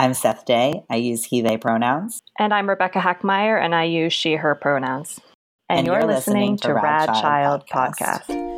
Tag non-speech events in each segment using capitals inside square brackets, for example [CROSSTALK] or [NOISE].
I'm Seth Day. I use he, they pronouns. And I'm Rebecca Hackmeyer, and I use she, her pronouns. And, and you're, you're, listening, listening to, to Rad, Rad Child, Child Podcast. Podcast.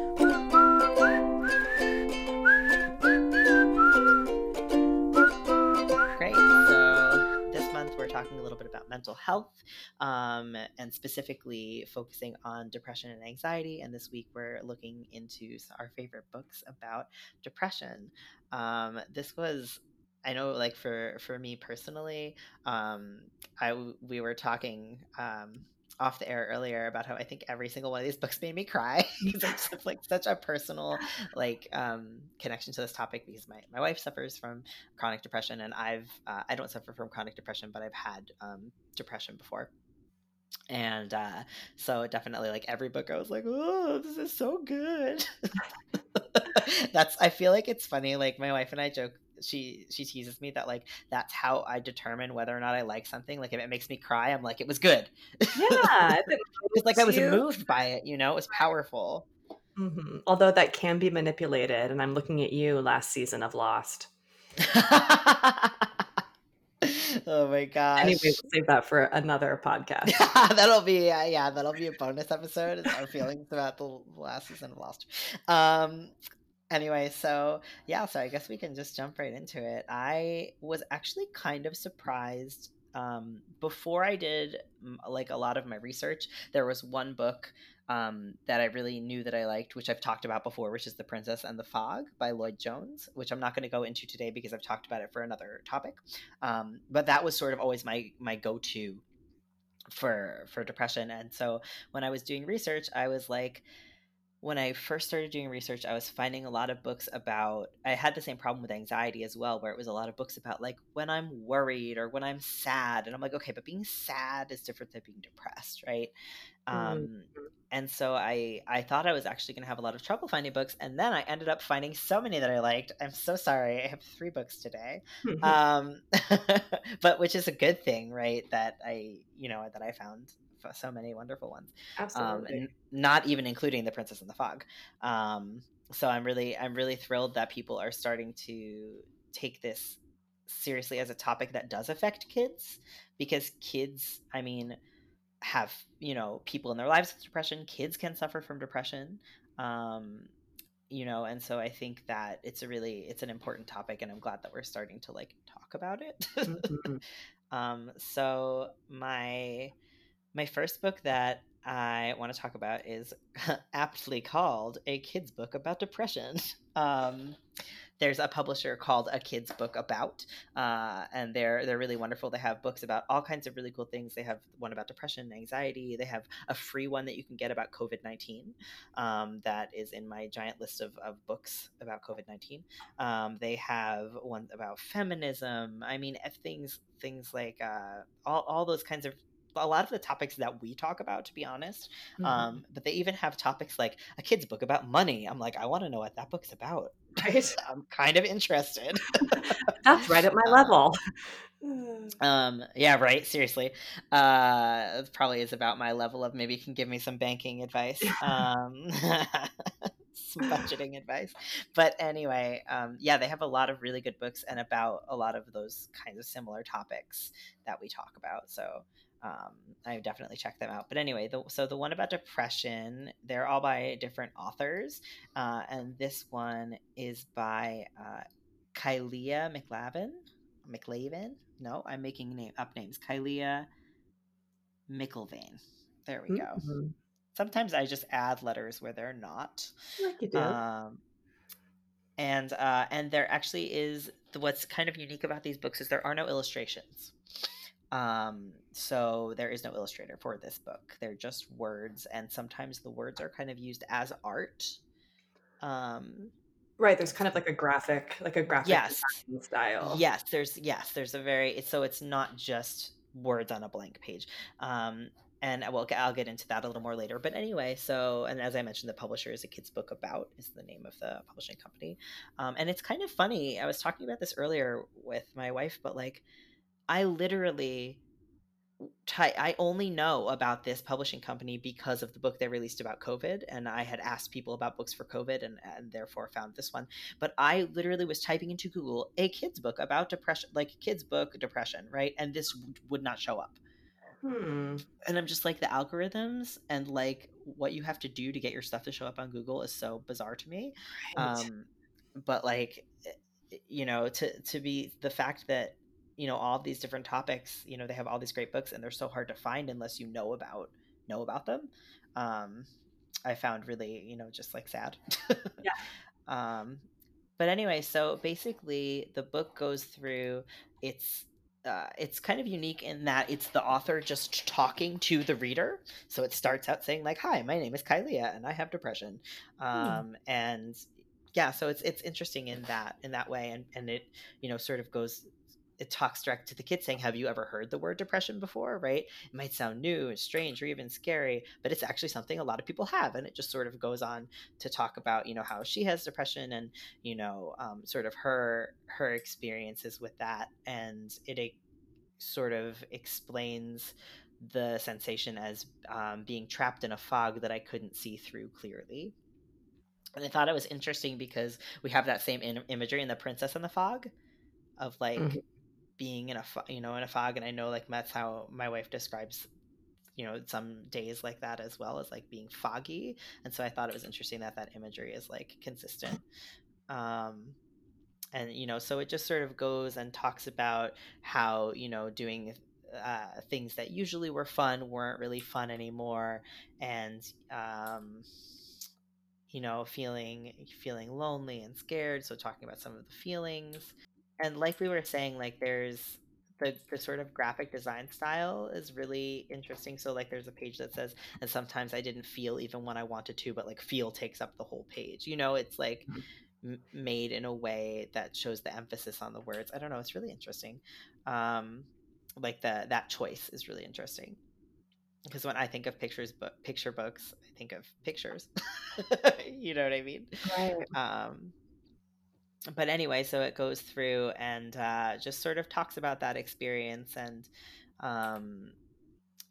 mental health um, and specifically focusing on depression and anxiety. And this week we're looking into our favorite books about depression. Um, this was I know, like for for me personally, um, I we were talking um, off the air earlier about how I think every single one of these books made me cry [LAUGHS] because it's like such a personal like um, connection to this topic because my, my wife suffers from chronic depression and I've uh, I don't suffer from chronic depression but I've had um, depression before. And uh, so definitely like every book i was like oh this is so good. [LAUGHS] That's i feel like it's funny like my wife and i joke she she teases me that like that's how I determine whether or not I like something. Like if it makes me cry, I'm like it was good. Yeah, [LAUGHS] it was like I was you. moved by it. You know, it was powerful. Mm-hmm. Although that can be manipulated, and I'm looking at you last season of Lost. [LAUGHS] oh my gosh. Anyway, we'll save that for another [LAUGHS] podcast. that'll be uh, yeah, that'll be a bonus episode. Our feelings about the last season of Lost. Um, anyway, so yeah, so I guess we can just jump right into it. I was actually kind of surprised um, before I did like a lot of my research. There was one book um, that I really knew that I liked, which I've talked about before, which is The Princess and the Fog by Lloyd Jones, which I'm not going to go into today because I've talked about it for another topic. Um, but that was sort of always my my go to for for depression, and so when I was doing research, I was like when I first started doing research, I was finding a lot of books about. I had the same problem with anxiety as well, where it was a lot of books about like when I'm worried or when I'm sad, and I'm like, okay, but being sad is different than being depressed, right? Mm-hmm. Um, and so I I thought I was actually going to have a lot of trouble finding books, and then I ended up finding so many that I liked. I'm so sorry. I have three books today, um, [LAUGHS] but which is a good thing, right? That I you know that I found so many wonderful ones. Absolutely. Um, not even including the Princess and the Fog. Um, so I'm really I'm really thrilled that people are starting to take this seriously as a topic that does affect kids because kids, I mean, have you know people in their lives with depression. Kids can suffer from depression. Um, you know and so i think that it's a really it's an important topic and i'm glad that we're starting to like talk about it mm-hmm. [LAUGHS] um so my my first book that I want to talk about is [LAUGHS] aptly called A Kid's Book About Depression. [LAUGHS] Um, there's a publisher called A Kid's Book About, uh, and they're they're really wonderful. They have books about all kinds of really cool things. They have one about depression, anxiety. They have a free one that you can get about COVID nineteen, um, that is in my giant list of, of books about COVID nineteen. Um, they have one about feminism. I mean, things things like uh, all all those kinds of a lot of the topics that we talk about to be honest mm-hmm. um, but they even have topics like a kid's book about money. I'm like i want to know what that book's about. Right? [LAUGHS] I'm kind of interested. [LAUGHS] That's right at [LAUGHS] my um, level. [SIGHS] um yeah right seriously. Uh it probably is about my level of maybe you can give me some banking advice um some budgeting advice. But anyway um yeah they have a lot of really good books and about a lot of those kinds of similar topics that we talk about so um, I have definitely check them out. But anyway, the, so the one about depression, they're all by different authors, uh, and this one is by uh, Kylia McLavin. McLavin? No, I'm making name, up names. Kylia McIlvaine. There we go. Mm-hmm. Sometimes I just add letters where they're not. Like you do. Um, and uh, and there actually is what's kind of unique about these books is there are no illustrations. Um, so there is no illustrator for this book. They're just words, and sometimes the words are kind of used as art. Um, right. There's kind of like a graphic, like a graphic yes. style. Yes. There's yes. There's a very so it's not just words on a blank page. Um, and I will I'll get into that a little more later. But anyway, so and as I mentioned, the publisher is a kid's book about is the name of the publishing company, um, and it's kind of funny. I was talking about this earlier with my wife, but like I literally I only know about this publishing company because of the book they released about COVID. And I had asked people about books for COVID and, and therefore found this one. But I literally was typing into Google a kid's book about depression, like kids' book, depression, right? And this would not show up. Hmm. And I'm just like, the algorithms and like what you have to do to get your stuff to show up on Google is so bizarre to me. Right. Um, but like, eh, you know, to, to be the fact that you know all these different topics you know they have all these great books and they're so hard to find unless you know about know about them um i found really you know just like sad yeah [LAUGHS] um but anyway so basically the book goes through it's uh, it's kind of unique in that it's the author just talking to the reader. So it starts out saying like, "Hi, my name is Kylia, and I have depression," hmm. um, and yeah, so it's it's interesting in that in that way, and and it you know sort of goes it talks direct to the kid saying, Have you ever heard the word depression before? Right? It might sound new and strange or even scary, but it's actually something a lot of people have. And it just sort of goes on to talk about, you know, how she has depression and, you know, um, sort of her her experiences with that. And it, it sort of explains the sensation as um, being trapped in a fog that I couldn't see through clearly. And I thought it was interesting because we have that same in- imagery in The Princess and the Fog of like mm-hmm being in a you know in a fog and i know like that's how my wife describes you know some days like that as well as like being foggy and so i thought it was interesting that that imagery is like consistent. Um and you know so it just sort of goes and talks about how you know doing uh, things that usually were fun weren't really fun anymore and um you know feeling feeling lonely and scared so talking about some of the feelings and like we were saying like there's the, the sort of graphic design style is really interesting. So like there's a page that says and sometimes i didn't feel even when i wanted to but like feel takes up the whole page. You know it's like mm-hmm. m- made in a way that shows the emphasis on the words. I don't know it's really interesting. Um like the that choice is really interesting. Because when i think of pictures but picture books i think of pictures. [LAUGHS] You know what i mean? Right. Um but anyway, so it goes through and uh, just sort of talks about that experience, and um,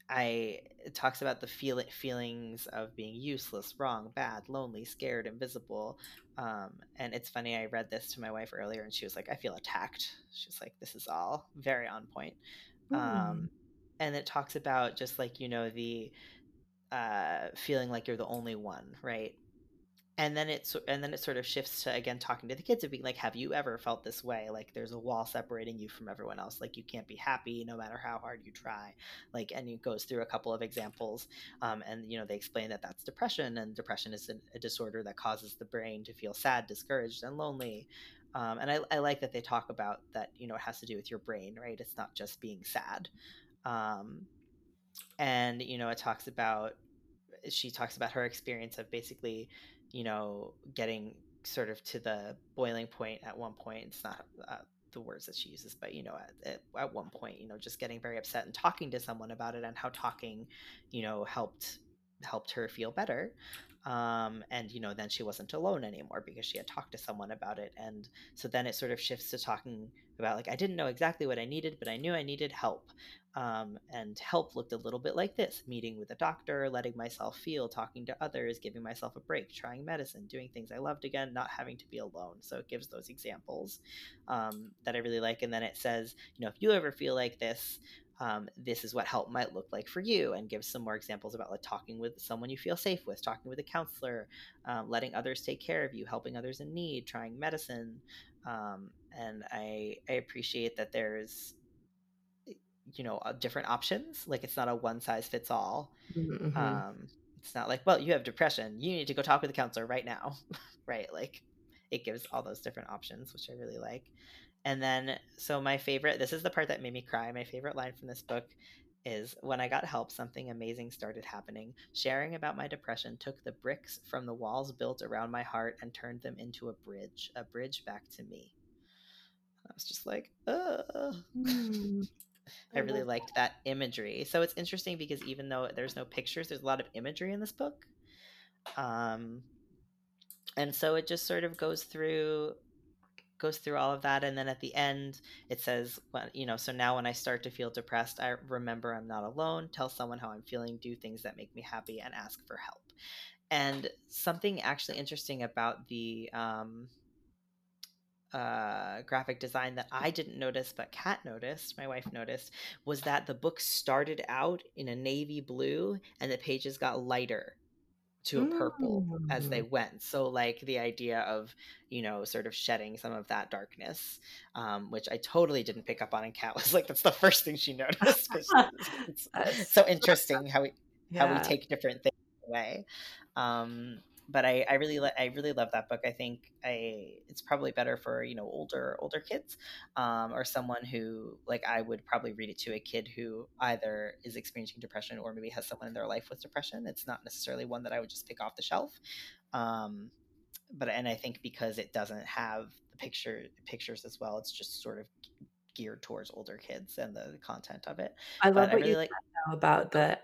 I it talks about the feel feelings of being useless, wrong, bad, lonely, scared, invisible. Um, and it's funny, I read this to my wife earlier, and she was like, "I feel attacked." She's like, "This is all very on point." Mm. Um, and it talks about just like you know the uh, feeling like you're the only one, right? And then it's and then it sort of shifts to again talking to the kids of being like have you ever felt this way? Like there's a wall separating you from everyone else. Like you can't be happy no matter how hard you try. Like and it goes through a couple of examples um, and you know they explain that that's depression and depression is a disorder that causes the brain to feel sad discouraged and lonely um, and I, I like that they talk about that you know it has to do with your brain right? It's not just being sad um, and you know it talks about she talks about her experience of basically you know, getting sort of to the boiling point at one point. It's not uh, the words that she uses, but you know, at, at, one point, you know, just getting very upset and talking to someone about it and how talking, you know, helped helped her feel better um, and you know then she wasn't alone anymore because she had talked to someone about it and so then it sort of shifts to talking about like i didn't know exactly what i needed but i knew i needed help um, and help looked a little bit like this meeting with a doctor letting myself feel talking to others giving myself a break trying medicine doing things i loved again not having to be alone. So it gives those examples um, that i really like. And then it says you know if you ever feel like this um, this is what help might look like for you and give some more examples about like talking with someone you feel safe with talking with a counselor um, letting others take care of you helping others in need trying medicine. Um, and I, I appreciate that there's you know uh, different options like it's not a one size fits all mm-hmm. um, it's not like well you have depression you need to go talk with a counselor right now [LAUGHS] right like it gives all those different options which i really like and then, so my favorite, this is the part that made me cry. My favorite line from this book is when I got help, something amazing started happening. Sharing about my depression took the bricks from the walls built around my heart and turned them into a bridge, a bridge back to me. I was just like, ugh. I, I really liked that imagery. So it's interesting because even though there's no pictures, there's a lot of imagery in this book. Um, and so it just sort of goes through goes through all of that and then at the end it says well, you know so now when i start to feel depressed i remember i'm not alone tell someone how i'm feeling do things that make me happy and ask for help and something actually interesting about the um, uh, graphic design that I didn't notice, but Kat noticed, my wife noticed, was that the book started out in a navy blue and the pages got lighter to a purple as they mm. went. So, like the idea of, you know, sort of shedding some of that darkness, um, which I totally didn't pick up on. And Kat [LAUGHS] was like, that's the first thing she noticed. [LAUGHS] so [LAUGHS] interesting how we yeah. how we take different things away. Um, but I, I really I really love that book. I think I it's probably better for you know older older kids, um, or someone who like I would probably read it to a kid who either is experiencing depression or maybe has someone in their life with depression. It's not necessarily one that I would just pick off the shelf. Um, but and I think because it doesn't have the picture pictures as well, it's just sort of geared towards older kids and the content of it. I love but what I really you like said about the.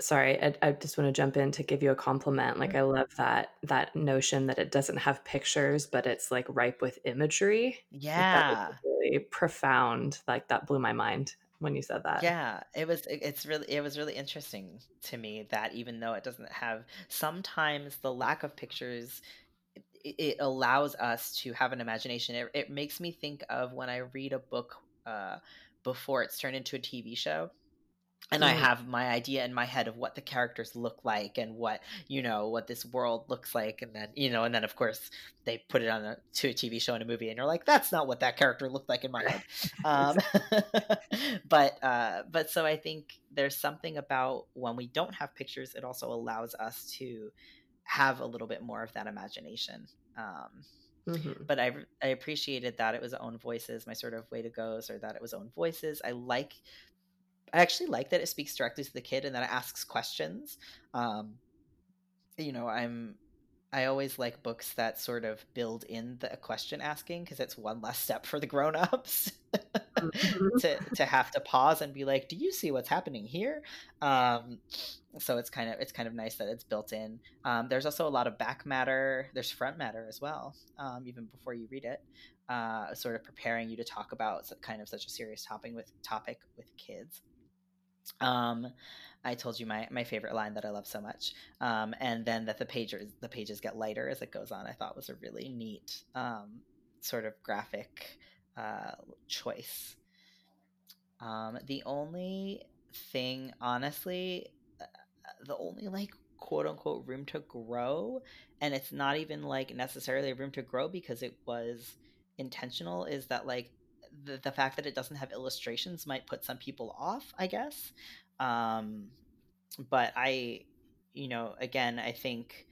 Sorry, I, I, just want to jump in to give you a compliment. Like mm-hmm. I love that that notion that it doesn't have pictures, but it's like ripe with imagery. Yeah, like really profound. Like that blew my mind when you said that. Yeah, it was. It's really. It was really interesting to me that even though it doesn't have, sometimes the lack of pictures it allows us to have an imagination. It, it, makes me think of when I read a book uh, before it's turned into a TV show. And mm. I have my idea in my head of what the characters look like and what you know what this world looks like, and then you know, and then of course they put it on a, to a TV show and a movie, and you're like, that's not what that character looked like in my head. [LAUGHS] Um, [LAUGHS] but uh, but so I think there's something about when we don't have pictures, it also allows us to have a little bit more of that imagination. Um, Mm-hmm. But I I appreciated that it was own voices. My sort of way to goes, or that it was own voices. I like. I actually like that it speaks directly to the kid and that it asks questions. Um, you know, I'm. I always like books that sort of build in the question asking because it's one less step for the grown ups. [LAUGHS] [LAUGHS] to to have to pause and be like, "Do you see what's happening here?" Um, so it's kind of it's kind of nice that it's built in. Um, there's also a lot of back matter. There's front matter as well, um, even before you read it, uh, sort of preparing you to talk about kind of such a serious topic with topic with kids. Um, I told you my, my favorite line that I love so much, um, and then that the pages the pages get lighter as it goes on. I thought was a really neat um, sort of graphic uh, choice. Um, the only thing, honestly, the only like quote unquote room to grow and it's not even like necessarily a room to grow because it was intentional is that like the, the fact that it doesn't have illustrations might put some people off i guess um but i you know again i think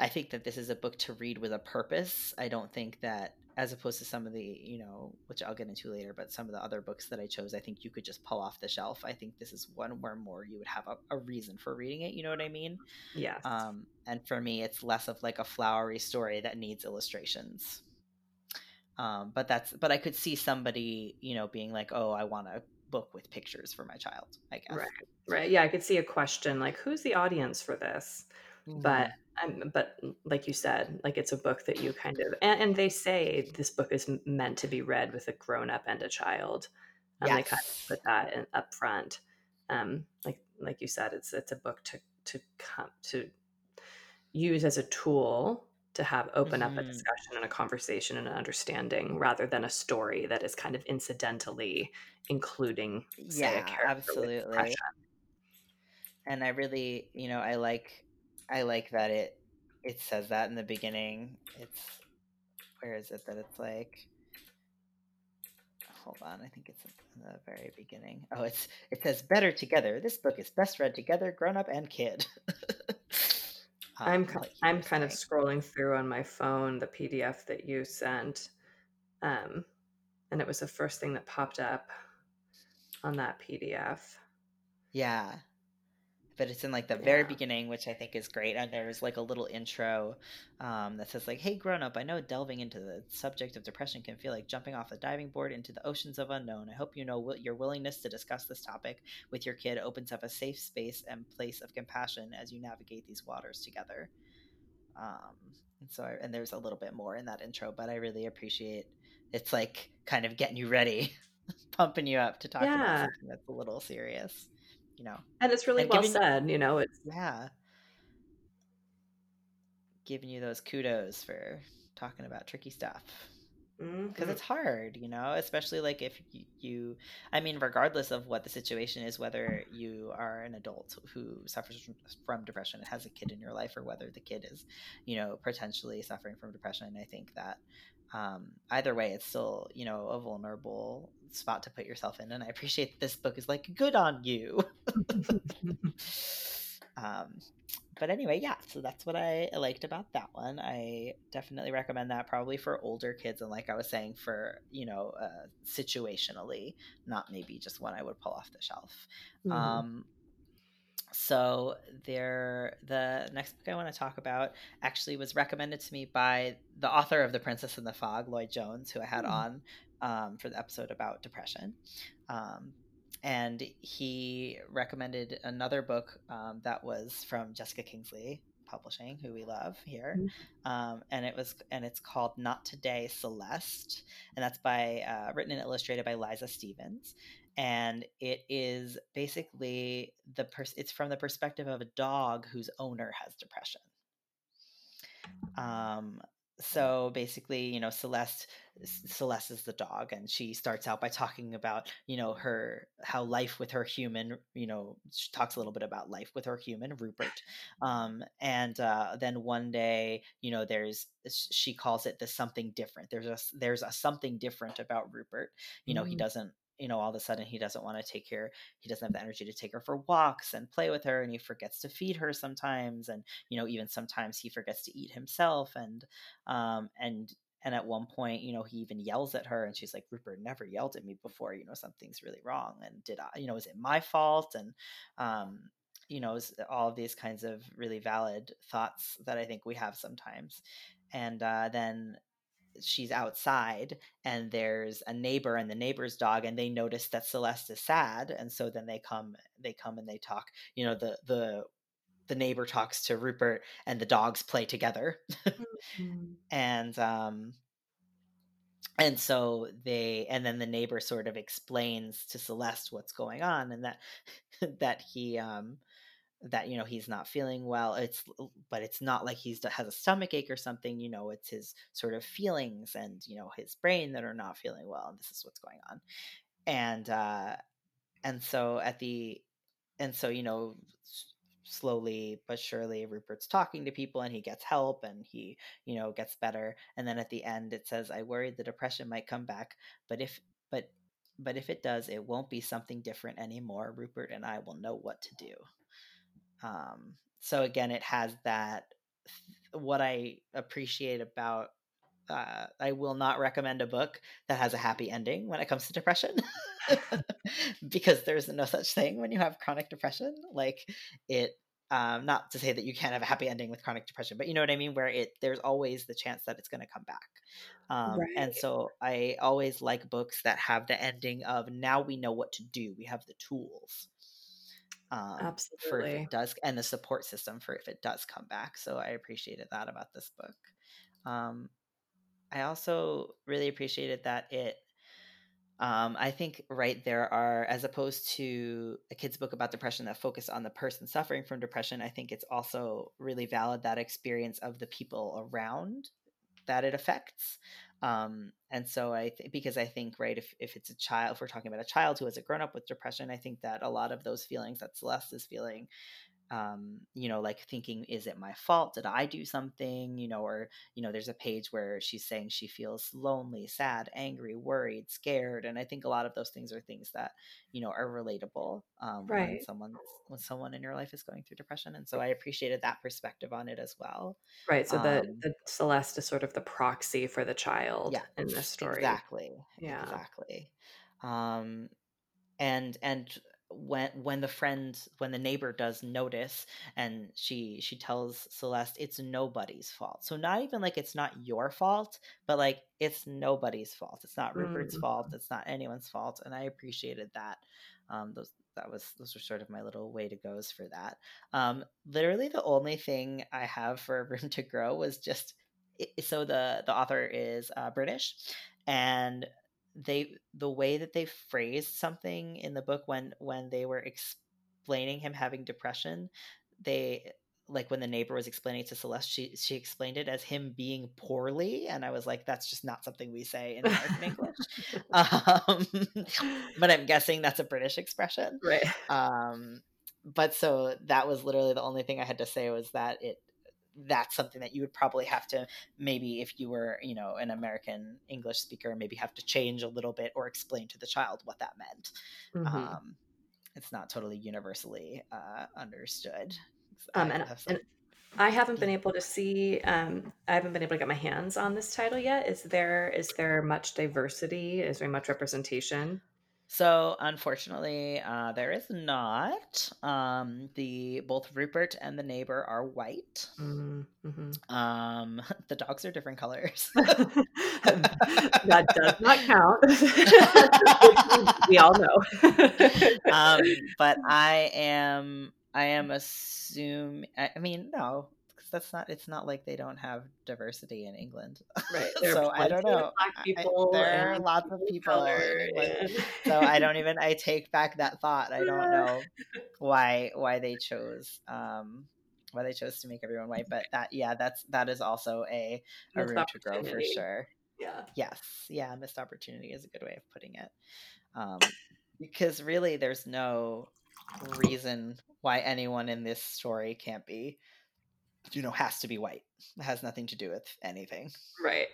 i think that this is a book to read with a purpose i don't think that as opposed to some of the you know which i'll get into later but some of the other books that i chose i think you could just pull off the shelf. I think this is one where more you would have a, a reason for reading it you know what i mean? Yeah um, and for me it's less of like a flowery story that needs illustrations. Um, but that's but i could see somebody you know being like oh i want a book with pictures for my child i guess. Right right. Yeah i could see a question like who's the audience for this? Mm-hmm. but um, but like you said, like it's a book that you kind of and, and, they say this book is meant to be read with a grown up and a child. And yes. they kind of put that in, up front. Um, like like you said, it's it's a book to to come to use as a tool to have open mm-hmm. up a mm-hmm. discussion and a conversation and an understanding rather than a story that is kind of incidentally including say, yeah, absolutely. And I really, you know, I like I like that it it says that in the beginning. It's where is it that it's like hold on, I think it's in the very beginning. Oh, it's it says better together. This book is best read together, grown up and kid. [LAUGHS] um, I'm I'm kind of scrolling through on my phone the PDF that you sent, um, and it was the first thing that popped up on that PDF. Yeah, but it's in like the very yeah. beginning, which I think is great. And there's like a little intro um, that says like, "Hey, grown up, I know delving into the subject of depression can feel like jumping off the diving board into the oceans of unknown. I hope you know your willingness to discuss this topic with your kid opens up a safe space and place of compassion as you navigate these waters together." Um, and so, I, and there's a little bit more in that intro, but I really appreciate it's like kind of getting you ready, [LAUGHS] pumping you up to talk Yeah. about something that's a little serious, you know. And it's really And well said, you know, it's Yeah. Giving you those kudos for talking about tricky stuff because mhm. it's hard, you know, especially like if you, you, I mean, regardless of what the situation is, whether you are an adult who suffers from, from depression and has a kid in your life, or whether the kid is, you know, potentially suffering from depression, I think that um, either way, it's still, you know, a vulnerable spot to put yourself in. And I appreciate that this book is like, good on you. [LAUGHS] um, but anyway, yeah, so that's what I liked about that one. I definitely recommend that probably for older kids. And like I was saying, for, you know, uh, situationally, not maybe just one I would pull off the shelf. Mhm. Um, so there, the next book I want to talk about actually was recommended to me by the author of The Princess and the Fog, Lloyd Jones, who I had Hmm. on um, for the episode about depression. Um, and he recommended another book um, that was from Jessica Kingsley Publishing, who we love here, um, and it was and it's called Not Today, Celeste, and that's by uh, written and illustrated by Liza Stevens, and it is basically the pers- it's from the perspective of a dog whose owner has depression. Um, so basically, you know, Celeste Celeste is the dog, and she starts out by talking about, you know, her how life with her human, you know, she talks a little bit about life with her human Rupert, um, and uh, then one day, you know, there's she calls it the something different. There's a there's a something different about Rupert. You know, he Mm. doesn't you know all of a sudden he doesn't want to take her he doesn't have the energy to take her for walks and play with her and he forgets to feed her sometimes and you know even sometimes he forgets to eat himself and um and and at one point you know he even yells at her and she's like rupert never yelled at me before you know something's really wrong and did i you know is it my fault? and um you know all of these kinds of really valid thoughts that i think we have sometimes. And uh, then she's outside and there's a neighbor and the neighbor's dog and they notice that celeste is sad and so then they come they come and they talk you know the the the neighbor talks to rupert and the dogs play together Mhm. [LAUGHS] and um and so they and then the neighbor sort of explains to celeste what's going on and that [LAUGHS] that he um that you know he's not feeling well it's but it's not like he's has a stomach ache or something you know it's his sort of feelings and you know his brain that are not feeling well and this is what's going on. And uh and so at the and so you know slowly but surely rupert's talking to people and he gets help and he you know gets better and then at the end it says i worry the depression might come back but if but but if it does it won't be something different anymore. Rupert and i will know what to do um so again it has that what i appreciate about uh, I will not recommend a book that has a happy ending when it comes to depression [LAUGHS] [LAUGHS] because there's no such thing when you have chronic depression. Like it, um, not to say that you can't have a happy ending with chronic depression, but you know what I mean. Where it there's always the chance that it's going to come back, um, and so I always like books that have the ending of now we know what to do. We have the tools. Um, for if Absolutely. it does, and the support system for if it does come back. So I appreciated that about this book. Um, I also really appreciated that it. Um, I think right there are, as opposed to a kid's book about depression that focused on the person suffering from depression, I think it's also really valid that experience of the people around that it affects. Um, and so I think because I think right if if it's a child, if we're talking about a child who has a grown up with depression, I think that a lot of those feelings that Celeste is feeling um you know like thinking is it my fault did i do something you know or you know there's a page where she's saying she feels lonely sad angry worried scared and i think a lot of those things are things that you know are relatable um when Right. someone when someone in your life is going through depression and so i appreciated that perspective on it as well Right. So the, um the Celeste is sort of the proxy for the child yeah in this story. exactly Yeah. exactly um and and when when the friend when the neighbor does notice and she she tells celeste it's nobody's fault. So not even like it's not your fault but like it's nobody's fault. It's not rupert's Mm. fault. It's not anyone's fault and i appreciated that. Um those that was those were sort of my little way to goes for that. Um literally the only thing i have for room [LAUGHS] to grow was just so the the author is uh, british and they the way that they phrased something in the book when when they were explaining him having depression they like when the neighbor was explaining it to Celeste, she she explained it as him being poorly, and I was like, that's just not something we say in American [LAUGHS] English. [LAUGHS] Um, but I'm guessing that's a British expression, right? Um, but so that was literally the only thing I had to say was that it that's something that you would probably have to maybe if you were you know an American English speaker maybe have to change a little bit or explain to the child what that meant. Mm-hmm. Um, it's not totally universally uh, understood um, and, and I haven't been able to see. Um, I haven't been able to get my hands on this title yet. Is there is there much diversity? Is there much representation? So unfortunately, uh, there is not. Um, the both Rupert and the neighbor are white. Mm-hmm. Um, [LAUGHS] the dogs are different colors. [LAUGHS] that does not count. [LAUGHS] we all know. um, but I am I am assume. I mean, no, because that's not. It's not like they don't have diversity in England. Right. [LAUGHS] so I don't know. people I, there are lots of people so I don't even. I take back that thought. I don't [LAUGHS] know why why they chose um why they chose to make everyone white. But that yeah, that's that is also a a room to grow for sure. Yeah. Yes. Yeah. Missed opportunity is a good way of putting it. Um, because really, there's no reason why anyone in this story can't be you know has to be white. It has nothing to do with anything. Right.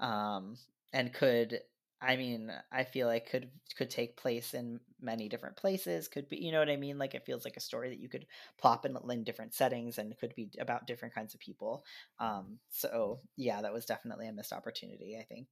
Um and could i mean i feel like could could take place in many different places could be you know what i mean? Like it feels like a story that you could plop in, in different settings and could be about different kinds of people. Um so yeah that was definitely a missed opportunity i think.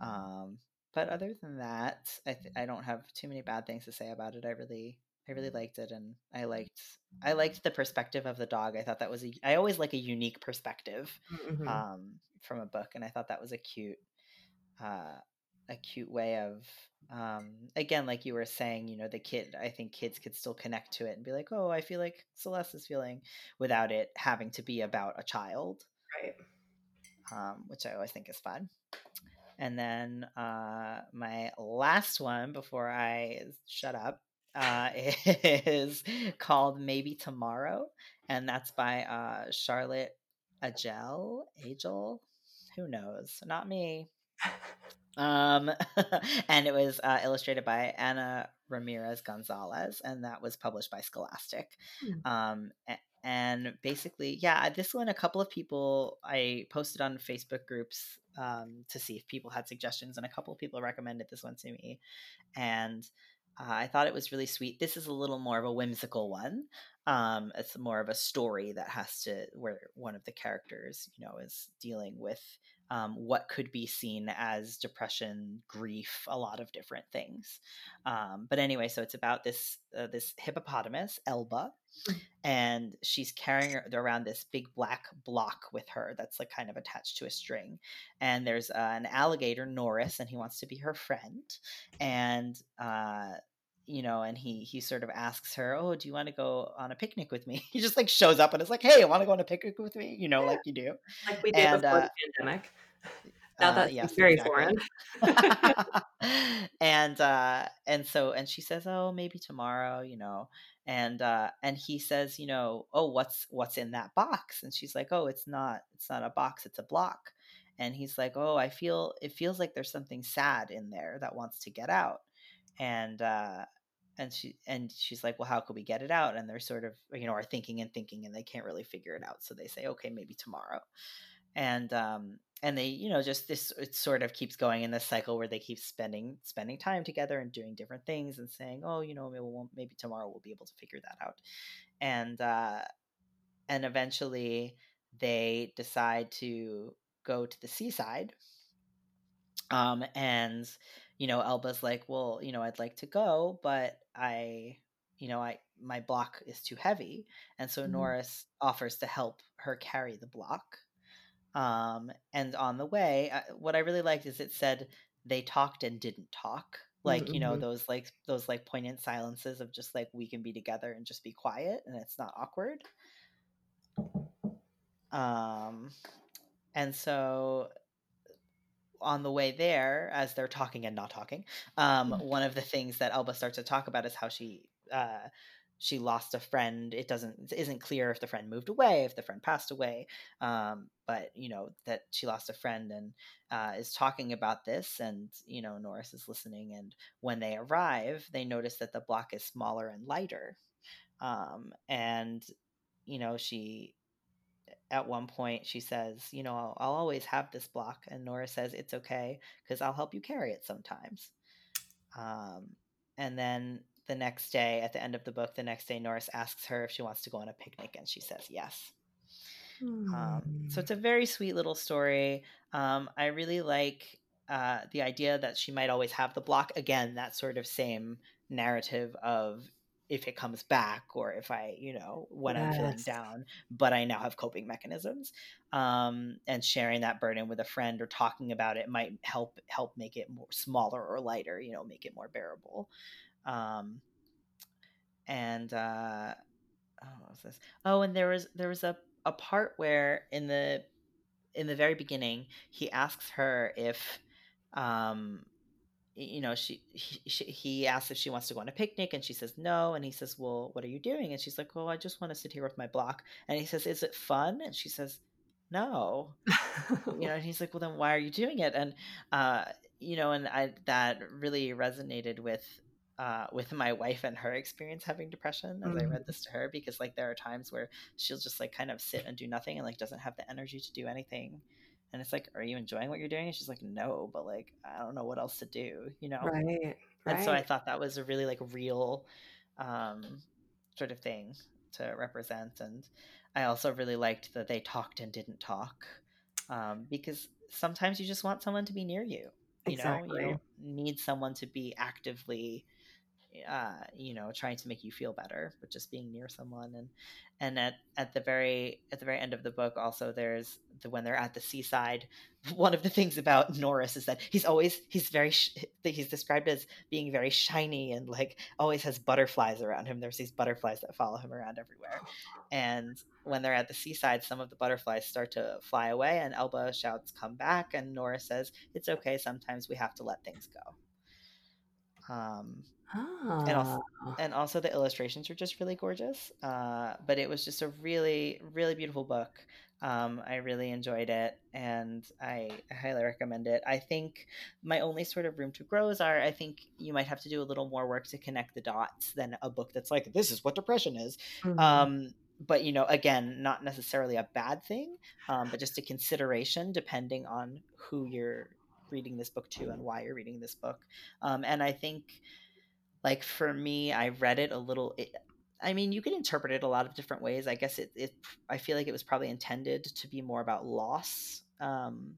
Um but other than that, I th- I don't have too many bad things to say about it. I really I really liked it, and I liked I liked the perspective of the dog. I thought that was a I always like a unique perspective mm-hmm. um, from a book, and I thought that was a cute uh, a cute way of um, again like you were saying you know the kid i think kids could still connect to it and be like oh i feel like celeste is feeling without it having to be about a child right um, which i always think is fun and then uh, my last one before I shut up uh, [LAUGHS] is called Maybe Tomorrow. And that's by uh, Charlotte Agell. Agell? Who knows? Not me. Um, [LAUGHS] and it was uh, illustrated by Anna Ramirez Gonzalez, and that was published by Scholastic. Mm. Um, and basically, yeah, this one, a couple of people I posted on Facebook groups um, to see if people had suggestions, and a couple of people recommended this one to me, and uh, I thought it was really sweet. This is a little more of a whimsical one. Um, it's more of a story that has to where one of the characters, you know, is dealing with um, what could be seen as depression, grief, a lot of different things. Um, but anyway, so it's about this uh, this hippopotamus, Elba, mm. and she's carrying around this big black block with her that's like kind of attached to a string. And there's uh, an alligator, Norris, and he wants to be her friend. And uh, you know, and he he sort of asks her, "Oh, do you want to go on a picnic with me?" [LAUGHS] He just like shows up and is like, "Hey, I want to go on a picnic with me?" You know, yeah. like you do, like we did and, before uh, the pandemic. Now uh, that's yes, very exactly. foreign. [LAUGHS] and uh, and so and she says, "Oh, maybe tomorrow," you know, and uh, and he says, you know, "Oh, what's what's in that box?" And she's like, "Oh, it's not it's not a box, it's a block." And he's like, "Oh, I feel it feels like there's something sad in there that wants to get out." And uh and she and she's like well how could we get it out? And they're sort of you know are thinking and thinking and they can't really figure it out so they say okay maybe tomorrow. And um and they you know just this it sort of keeps going in this cycle where they keep spending spending time together and doing different things and saying oh you know maybe, we'll, maybe tomorrow we'll be able to figure that out. And uh and eventually they decide to go to the seaside um and you know, Elba's like, well, you know, I'd like to go, but I, you know, I my block is too heavy, and so mm-hmm. Norris offers to help her carry the block. Um, and on the way, I, what I really liked is it said they talked and didn't talk, like mm-hmm. you know those like those like poignant silences of just like we can be together and just be quiet and it's not awkward. Um, and so on the way there, as they're talking and not talking, um, mm. one of the things that Elba starts to talk about is how she uh, she lost a friend. It doesn't it isn't clear if the friend moved away, if the friend passed away, um, but you know that she lost a friend and uh, is talking about this, and you know Norris is listening. And when they arrive, they notice that the block is smaller and lighter, um, and you know she at one point she says, you know, I'll, I'll always have this block, and Nora says it's okay because I'll help you carry it sometimes. Um, and then the next day, at the end of the book, the next day, Norris asks her if she wants to go on a picnic, and she says yes. Mm. Um, so it's a very sweet little story. Um, I really like uh, the idea that she might always have the block. Again, that sort of same narrative of if it comes back or if I, you know, when yes. I'm feeling down, but I now have coping mechanisms. Um, and sharing that burden with a friend or talking about it might help help make it more smaller or lighter, you know, make it more bearable. Um, and uh, oh, what was this? Oh, and there was there was a a part where in the in the very beginning he asks her if um you know she he, she, he asks if she wants to go on a picnic and she says no and he says well what are you doing? And she's like well i just want to sit here with my block. And he says is it fun? And she says no. You know [LAUGHS] and he's like well then why are you doing it? And uh you know and i that really resonated with uh, with my wife and her experience having depression as mm. I read mm. this to her because like there are times where she'll just like kind of sit and do nothing and like doesn't have the energy to do anything and it's like are you enjoying what you're doing and she's like no but like i don't know what else to do you know right, right. and so i thought that was a really like real um sort of thing to represent and i also really liked that they talked and didn't talk um because sometimes you just want someone to be near you you exactly. know you don't need someone to be actively uh, you know, trying to make you feel better, but just being near someone. And and at at the very at the very end of the book, also there's the when they're at the seaside. [LAUGHS] One of the things about Norris is that he's always he's very sh- he's described as being very shiny and like always has butterflies around him. There's these butterflies that follow him around everywhere. And when they're at the seaside, some of the butterflies start to fly away, and Elba shouts, "Come back!" And Norris says, "It's okay. Sometimes we have to let things go." Um, Oh. And also, ah. and also the illustrations were just really gorgeous. Uh, but it was just a really, really beautiful book. Um, I really enjoyed it, and I, I highly recommend it. I think my only sort of room to grow is are I think you might have to do a little more work to connect the dots than a book that's like this is what depression is. Mm-hmm. Um, but you know, again, not necessarily a bad thing, um, but just a consideration depending on who you're reading this book to and why you're reading this book. Um, and I think like for me i read it a little it, i mean you can interpret it a lot of different ways i guess it, it i feel like it was probably intended to be more about loss um,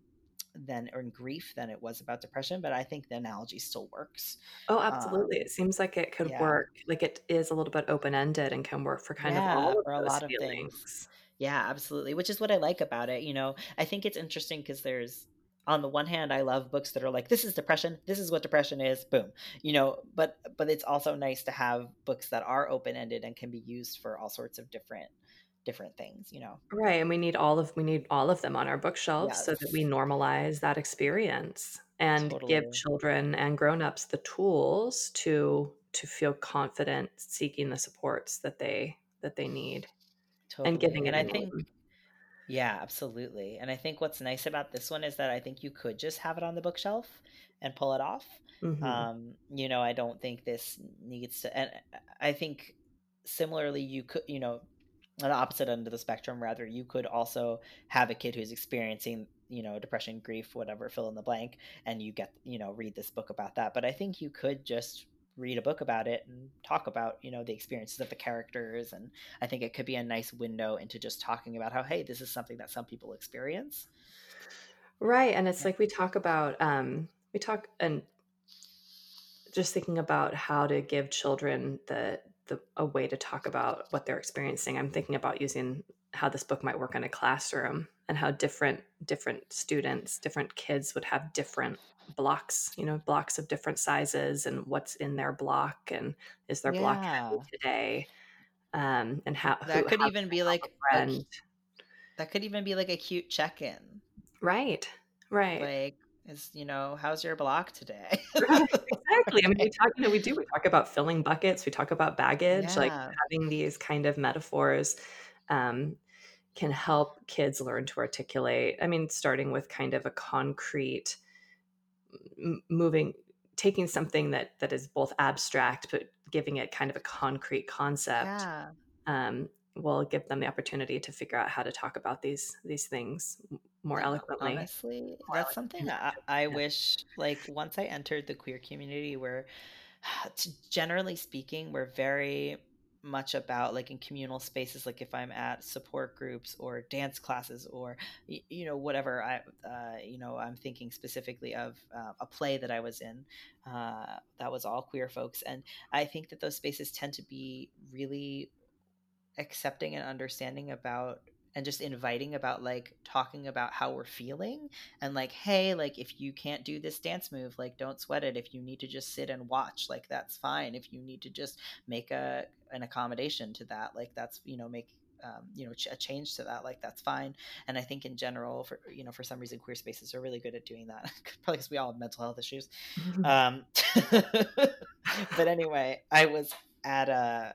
than or grief than it was about depression but i think the analogy still works oh absolutely um, it seems like it could yeah. work like it is a little bit open-ended and can work for kind yeah, of all of a lot feelings. of things yeah absolutely which is what i like about it you know i think it's interesting because there's on the one hand i love books that are like this is depression this is what depression is boom you know but but it's also nice to have books that are open ended and can be used for all sorts of different different things you know right and we need all of we need all of them on our bookshelves yes. so that we normalize that experience and totally. give children and grown-ups the tools to to feel confident seeking the supports that they that they need totally. and giving it and i think yeah, absolutely. And I think what's nice about this one is that I think you could just have it on the bookshelf and pull it off. Mm-hmm. Um, you know, I don't think this needs to, and I think similarly, you could, you know, on the opposite end of the spectrum, rather, you could also have a kid who's experiencing, you know, depression, grief, whatever, fill in the blank, and you get, you know, read this book about that. But I think you could just read a book about it and talk about you know the experiences of the characters and i think it could be a nice window into just talking about how hey this is something that some people experience. Right and it's like we talk about um we talk and just thinking about how to give children the the a way to talk about what they're experiencing. I'm thinking about using how this book might work in a classroom and how different different students different kids would have different blocks you know blocks of different sizes and what's in their block and is their yeah. block heavy today um and how that who, could how even be like a, that could even be like a cute check-in. Right right. Like is you know how's your block today? [LAUGHS] Exactly. I mean we talk you know we do we talk about filling buckets we talk about baggage yeah. like having these kind of metaphors um, can help kids learn to articulate i mean starting with kind of a concrete moving taking something that that is both abstract but giving it kind of a concrete concept yeah. um, will give them the opportunity to figure out how to talk about these these things more eloquently. Honestly, that's something I, I yeah. wish like once I entered the queer community where [SIGHS] generally speaking, we're very much about like in communal spaces like if i'm at support groups or dance classes or you know whatever i uh, you know i'm thinking specifically of uh, a play that i was in uh, that was all queer folks. And i think that those spaces tend to be really accepting and understanding about and just inviting about like talking about how we're feeling and like hey like if you can't do this dance move like don't sweat it. If you need to just sit and watch like that's fine. If you need to just make a an accommodation to that like that's you know make um, you know ch- a change to that like that's fine. And i think in general for you know for some reason queer spaces are really good at doing that [LAUGHS] probably because we all have mental health issues. [LAUGHS] Um, [LAUGHS] but anyway i was at a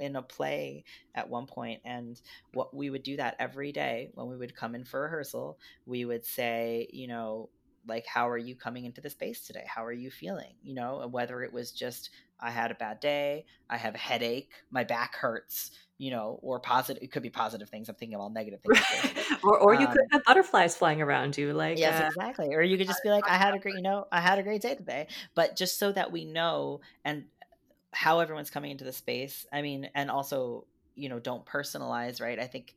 in a play at one point and what we would do that every day when we would come in for rehearsal. We would say you know like how are you coming into the space today? How are you feeling? You know whether it was just i had a bad day i have a headache my back hurts you know or positive it could be positive things i'm thinking of all negative things [LAUGHS] or, or you um, could have butterflies flying around you like yes uh, exactly or you could just be [LAUGHS] like i had a great you know i had a great day today. But just so that we know and how everyone's coming into the space. I mean, and also, you know, don't personalize, right? I think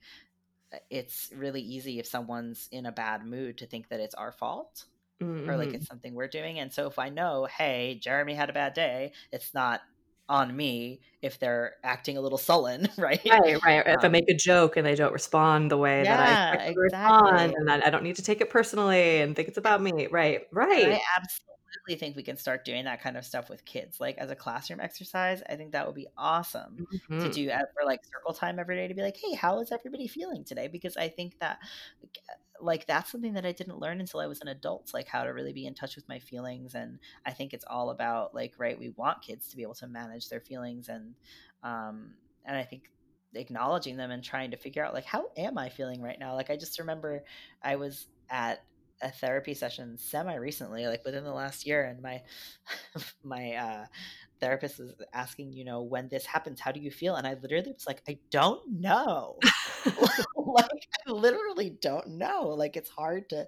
uh, it's really easy if someone's in a bad mood to think that it's our fault mm-hmm. or like mm-hmm. it's something we're doing. And so if I know, hey, Jeremy had a bad day, it's not on me if they're acting a little sullen, [LAUGHS] right? Right, right. Um, if I um make a joke and they don't respond the way yeah, that I exactly. respond, and then I don't need to take it personally and think it's about me. Right, right. I absolutely really think we can start doing that kind of stuff with kids, like as a classroom exercise. I think that would be awesome mm-hmm. to do for like circle time every day to be like, hey, how is everybody feeling today? Because I think that like that's something that I didn't learn until I was an adult, like how to really be in touch with my feelings. And I think it's all about like, right, we want kids to be able to manage their feelings and um and I think acknowledging them and trying to figure out like how am I feeling right now? Like I just remember I was at a therapy session semi recently, like within the last year, and my [LAUGHS] my uh, therapist was asking, you know, when this happens, how do you feel? And I literally was like, I don't know. [LAUGHS] [LAUGHS] like I literally don't know. Like it's hard to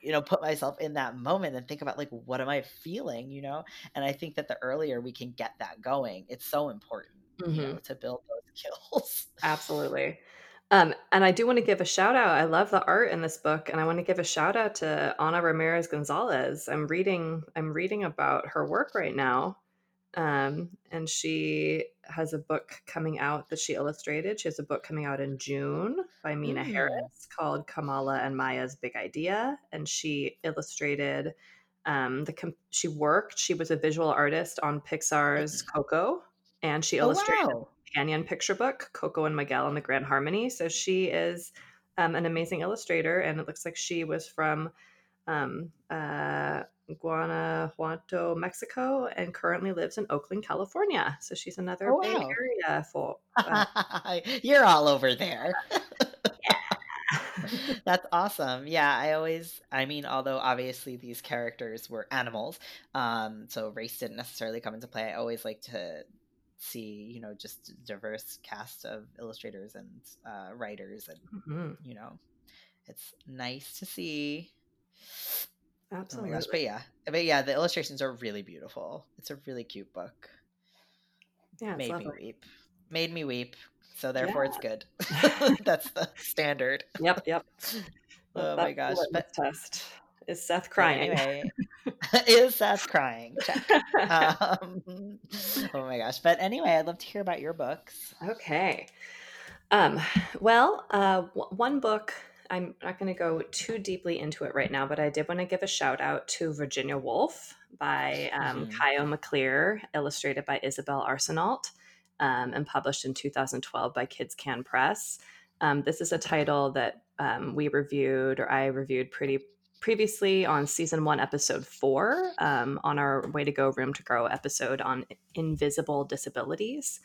you know put myself in that moment and think about like what am i feeling you know and i think that the earlier we can get that going it's so important mm-hmm. you know to build those skills absolutely um, and I do want to give a shout out. I love the art in this book, and I want to give a shout out to Ana Ramirez Gonzalez. I'm reading I'm reading about her work right now, um, and she has a book coming out that she illustrated. She has a book coming out in June by Meena mm. Harris called Kamala and Maya's Big Idea, and she illustrated. Um, the she worked. She was a visual artist on Pixar's Coco, and she oh, illustrated oh, wow companion picture book, Coco and Miguel and the Grand Harmony. So she is um, an amazing illustrator, and it looks like she was from um, uh, Guanajuato, Mexico, and currently lives in Oakland, California. So she's another oh, Bay Area for. Uh, [LAUGHS] You're all over there. [LAUGHS] That's awesome. Yeah, I always, I mean, although obviously these characters were animals, um, so race didn't necessarily come into play. I always like to see you know just diverse cast of illustrators and uh, writers and mm-hmm. you know it's nice to see. Absolutely oh gosh, but yeah but yeah the illustrations are really beautiful. It's a really cute book. Yeah made me weep. Made me weep so therefore yeah. it's good. [LAUGHS] [LAUGHS] That's the standard. Yep yep. [LAUGHS] Oh my gosh but test [LAUGHS] [LAUGHS] is Seth crying? Anyway, is Seth crying? Um, [LAUGHS] oh my gosh! But anyway, I'd love to hear about your books. Okay. Um, well, uh, w- one book. I'm not going to go too deeply into it right now, but I did want to give a shout out to Virginia Woolf by um, mm-hmm. Maclear, illustrated by Isabelle Arsenault, um, and published in 2012 by Kids Can Press. Um, this is a title that um, we reviewed, or I reviewed pretty previously on season one, episode four, um, on our Way to Go Room to Grow episode on invisible disabilities.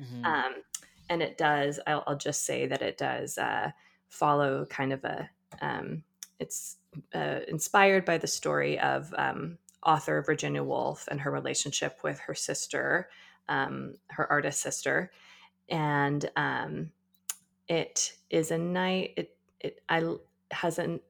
Mm-hmm. Um, and it does, I'll, I'll, just say that it does uh, follow kind of a, um, it's uh, inspired by the story of um, author Virginia Woolf and her relationship with her sister, um, her artist sister. And um, it is a night, it, it, I has an,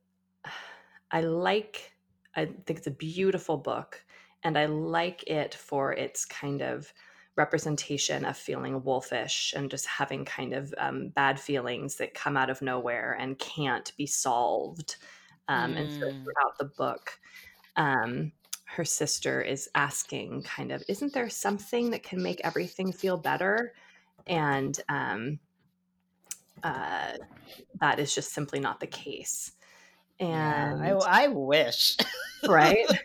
I like, I think it's a beautiful book and I like it for its kind of representation of feeling wolfish and just having kind of um, bad feelings that come out of nowhere and can't be solved. Um, mm. And so mm. throughout the book, um, her sister is asking, kind of, isn't there something that can make everything feel better? And um, uh, that is just simply not the case. And yeah, I, I, wish, right? [LAUGHS]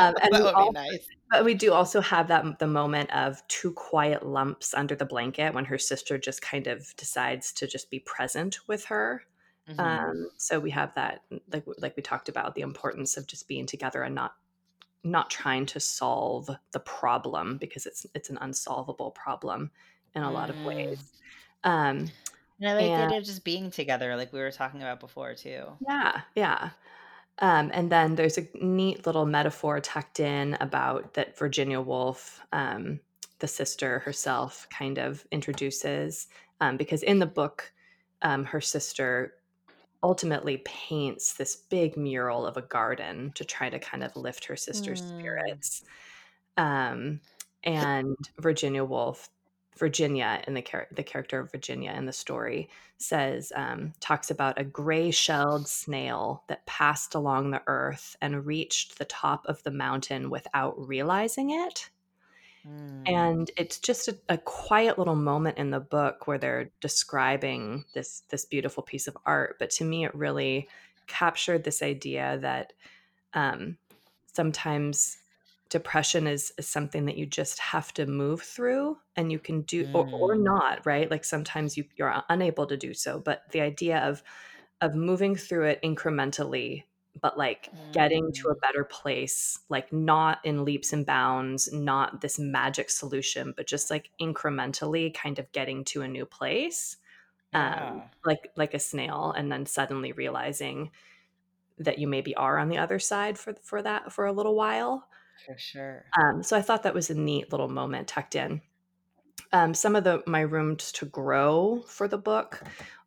Um, and all, be nice. But we do also have that the moment of two quiet lumps under the blanket when her sister just kind of decides to just be present with her. Mm-hmm. Um, so we have that, like like we talked about, the importance of just being together and not not trying to solve the problem because it's it's an unsolvable problem in a lot of ways. Mm. Um, and I like and, the just being together, like we were talking about before too. Yeah, yeah. Um, and then there's a neat little metaphor tucked in about that Virginia Woolf, um, the sister herself, kind of introduces, um, because in the book, um, her sister ultimately paints this big mural of a garden to try to kind of lift her sister's mm. spirits. Um, and Virginia Woolf, Virginia in the char- the character of Virginia in the story says um, talks about a gray shelled snail that passed along the earth and reached the top of the mountain without realizing it. Mm. And it's just a, a, quiet little moment in the book where they're describing this this beautiful piece of art. But to me, it really captured this idea that um, sometimes depression is, is, something that you just have to move through and you can do mm. or, or mm. not right like sometimes you, you're unable to do so but the idea of of moving through it incrementally but like getting to a mm. better place, like not in leaps and bounds, not this magic solution, but just like incrementally kind of getting to a new place. Um, yeah. Um, like like a snail, and then suddenly realizing that you maybe are on the other side for for that for a little while. For sure. Um, so I thought that was a neat little moment tucked in. Um, some of the my rooms to grow for the book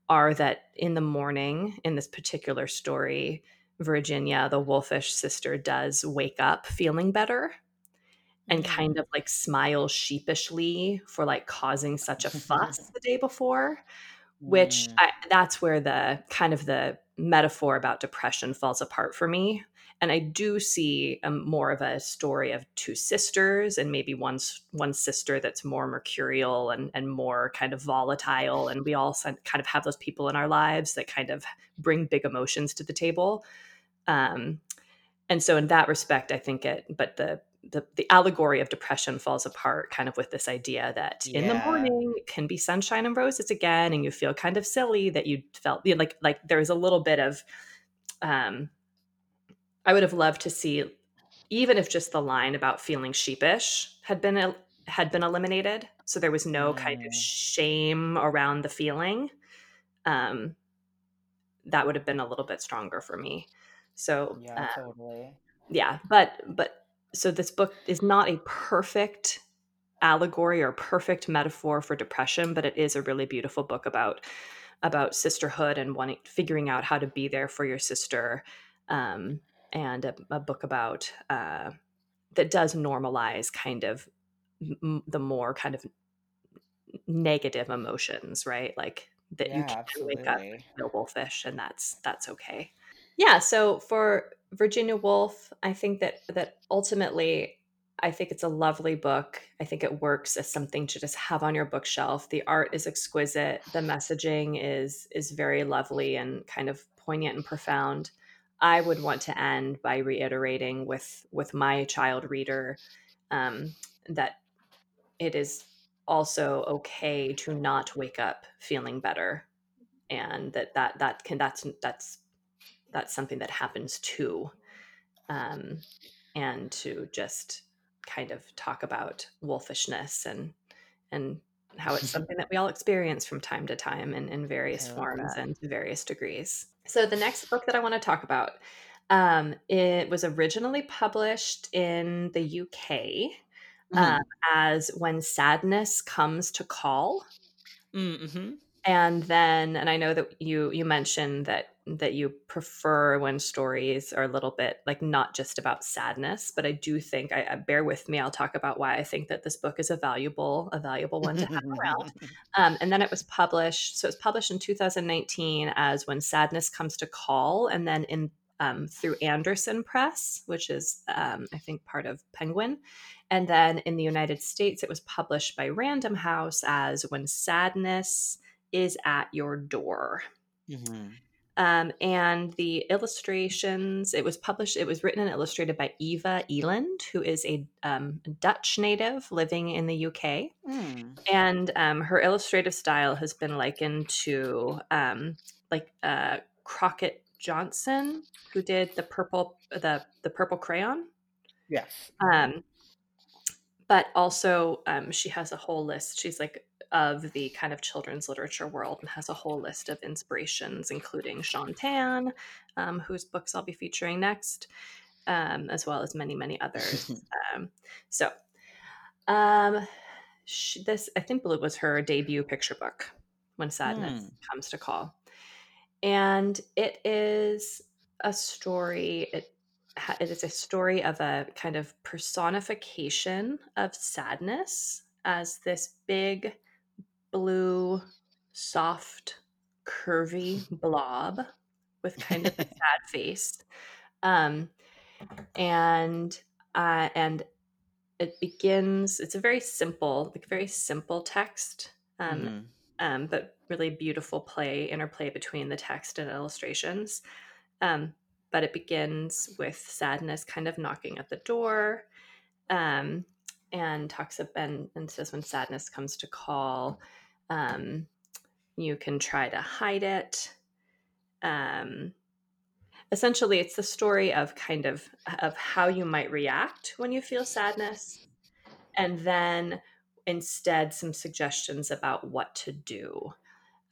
are that in the morning in this particular story, Virginia, the wolfish sister, does wake up feeling better and kind of like smiles sheepishly for like causing such a [LAUGHS] fuss the day before which mm. I, that's where the kind of the metaphor about depression falls apart for me and i do see a, more of a story of two sisters and maybe one one sister that's more mercurial and and more kind of volatile and we all kind of have those people in our lives that kind of bring big emotions to the table um, and so in that respect, I think it, but the, the, the allegory of depression falls apart kind of with this idea that yeah. in the morning it can be sunshine and roses again and you feel kind of silly that you felt you know, like like there's a little bit of um i would have loved to see even if just the line about feeling sheepish had been had been eliminated so there was no mm. kind of mm. shame around the feeling um that would have been a little bit stronger for me so yeah, uh, totally. Yeah, but but so this book is not a perfect allegory or perfect metaphor for depression, but it is a really beautiful book about about sisterhood and wanting figuring out how to be there for your sister, um, and a, a, book about uh, that does normalize kind of m- the more kind of negative emotions, right? Like that yeah, you can absolutely. wake up feel wolfish, and that's that's okay. Yeah so for virginia woolf i think that that ultimately i think it's a lovely book. I think it works as something to just have on your bookshelf. The art is exquisite. The messaging is is very lovely and kind of poignant and profound i would want to end by reiterating with with my child reader um, that it is also okay to not wake up feeling better and that that that can that's that's that's something that happens too um, and to just kind of talk about wolfishness and and how it's [LAUGHS] something that we all experience from time to time in, in various forms that. and to various degrees. So the next book that I want to talk about, um, it was originally published in the UK mm-hmm. um, as When Sadness Comes to Call. Mm-hmm and then and i know that you you mentioned that that you prefer when stories are a little bit like not just about sadness but i do think i, I bear with me i'll talk about why i think that this book is a valuable a valuable one to have around [LAUGHS] um, and then it was published so it was published in 2019 as when sadness comes to call and then in um, through Andersen Press, which is, um, I think, part of Penguin. And then in the United States, it was published by Random House as When Sadness is at your door. Mm-hmm. Um, and the illustrations, it was published, it was written and illustrated by Eva Eland, who is a um, Dutch native living in the UK. Mm. And um, her illustrative style has been likened to um, like uh, Crockett Johnson, who did the purple, the, the purple crayon. Yes. Um, but also, um, she has a whole list. She's like of the kind of children's literature world and has a whole list of inspirations, including Shaun Tan, um, whose books I'll be featuring next, um, as well as many, many others. [LAUGHS] um, so, um, she, this, I think, was her debut picture book, When Sadness mm. Comes to Call. And it is a story, it, it is a story of a kind of personification of sadness as this big blue, soft, curvy [LAUGHS] blob with kind of a [LAUGHS] sad face. Um, and uh, and it begins. It's a very simple, like very simple text, um, mm-hmm. um, but really beautiful play interplay between the text and illustrations. Um, but it begins with sadness kind of knocking at the door. Um, and talks about and, and says when sadness comes to call um, you can try to hide it. Um, essentially it's the story of kind of of how you might react when you feel sadness and then instead some suggestions about what to do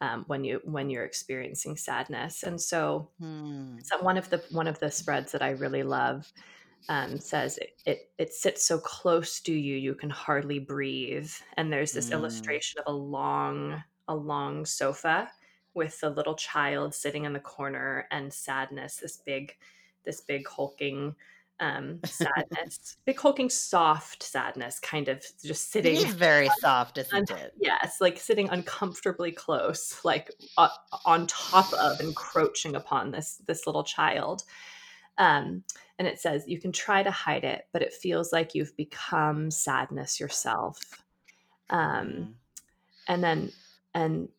um, when you when you're experiencing sadness. And so, hmm. so one of the one of the spreads that i really love um, says it, it, it sits so close to you you can hardly breathe. And there's this mm. illustration of a long a long sofa with a little child sitting in the corner and sadness this big this big hulking um sadness [LAUGHS] big hulking soft sadness kind of just sitting very [LAUGHS] soft isn't un- it? yes like sitting uncomfortably close like uh, on top of encroaching upon this this little child. Um and it says you can try to hide it but it feels like you've become sadness yourself. Um, mm. and then and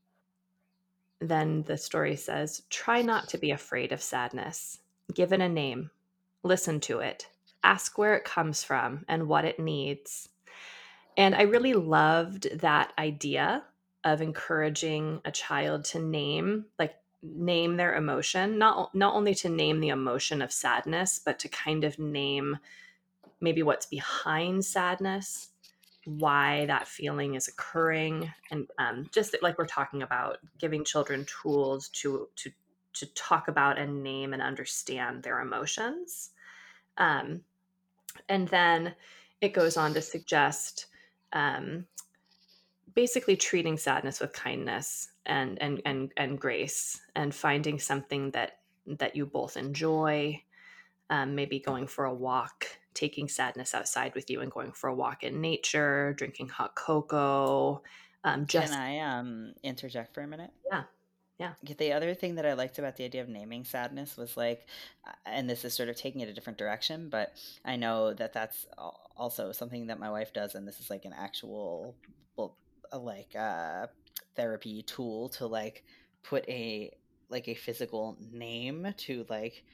then the story says try not to be afraid of sadness. Give it a name. Listen to it. Ask where it comes from and what it needs. And i really loved that idea of encouraging a child to name like name their emotion not not only to name the emotion of sadness but to kind of name maybe what's behind sadness why that feeling is occurring and um, just like we're talking about giving children tools to to to talk about and name and understand their emotions. Um, and then it goes on to suggest um, basically treating sadness with kindness and and and and grace and finding something that that you both enjoy um, maybe going for a walk taking sadness outside with you and going for a walk in nature drinking hot cocoa um, just can i um interject for a minute? Yeah yeah. The other thing that i liked about the idea of naming sadness was like and this is sort of taking it a different direction but i know that that's also something that my wife does and this is like an actual well like uh therapy tool to like put a like a physical name to like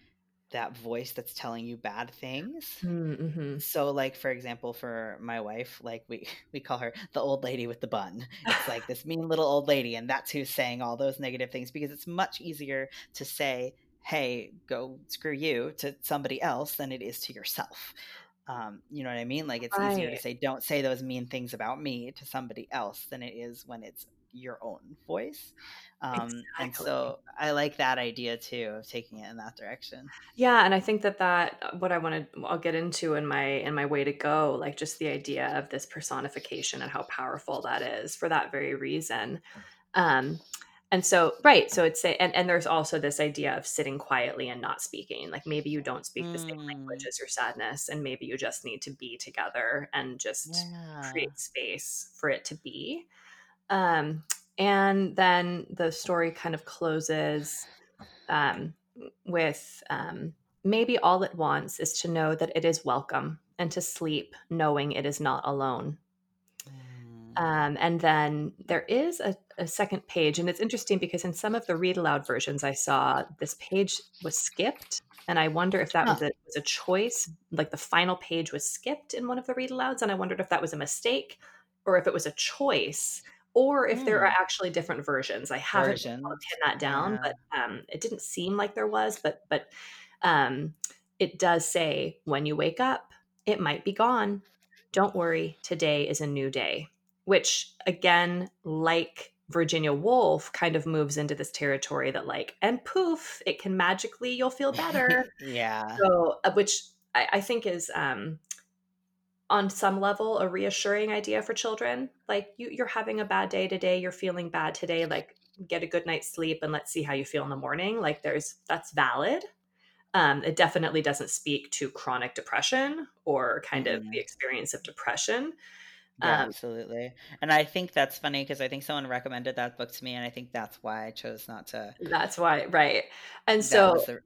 that voice that's telling you bad things. Mm-hmm. So like for example for my wife like we [LAUGHS] we call her the old lady with the bun. It's like this mean little old lady and that's who's saying all those negative things because it's much easier to say hey, go screw you to somebody else than it is to yourself. Um, you know what I mean? Like it's right. easier to say, don't say those mean things about me to somebody else than it is when it's your own voice. Um, exactly. And so I like that idea too of taking it in that direction. Yeah, and I think that that uh, what I want to I'll get into in my in my way to go, like just the idea of this personification and how powerful that is for that very reason. Um, and so right so it's and, and there's also this idea of sitting quietly and not speaking like maybe you don't speak the same language mm. as your sadness and maybe you just need to be together and just yeah. create space for it to be um, and then the story kind of closes um, with um, maybe all it wants is to know that it is welcome and to sleep knowing it is not alone um, and then there is a, a, second page, and it's interesting because in some of the read aloud versions I saw, this page was skipped. And I wonder if that huh. was, a, was, a, choice, like the final page was skipped in one of the read alouds. And I wondered if that was a mistake or if it was a choice or if mm. there are hmm. actually different versions. I haven't pinned that down, yeah. but um, it didn't seem like there was. But, but um, it does say when you wake up, it might be gone. Don't worry, today is a new day which again, like Virginia Woolf, kind of moves into this territory that, like, and poof, it can magically, you'll feel better. [LAUGHS] yeah. So, uh, which I, I think is, um, on some level, a reassuring idea for children. Like, you, you're having a bad day today, you're feeling bad today, like, get a good night's sleep and let's see how you feel in the morning. Like, there's that's valid. Um, it definitely doesn't speak to chronic depression or kind mm-hmm. of the mm-hmm. experience of depression. Yeah, um, absolutely. And I think that's funny because I think someone recommended that book to me, and I think that's why I chose not to. That's why, right? And so, the,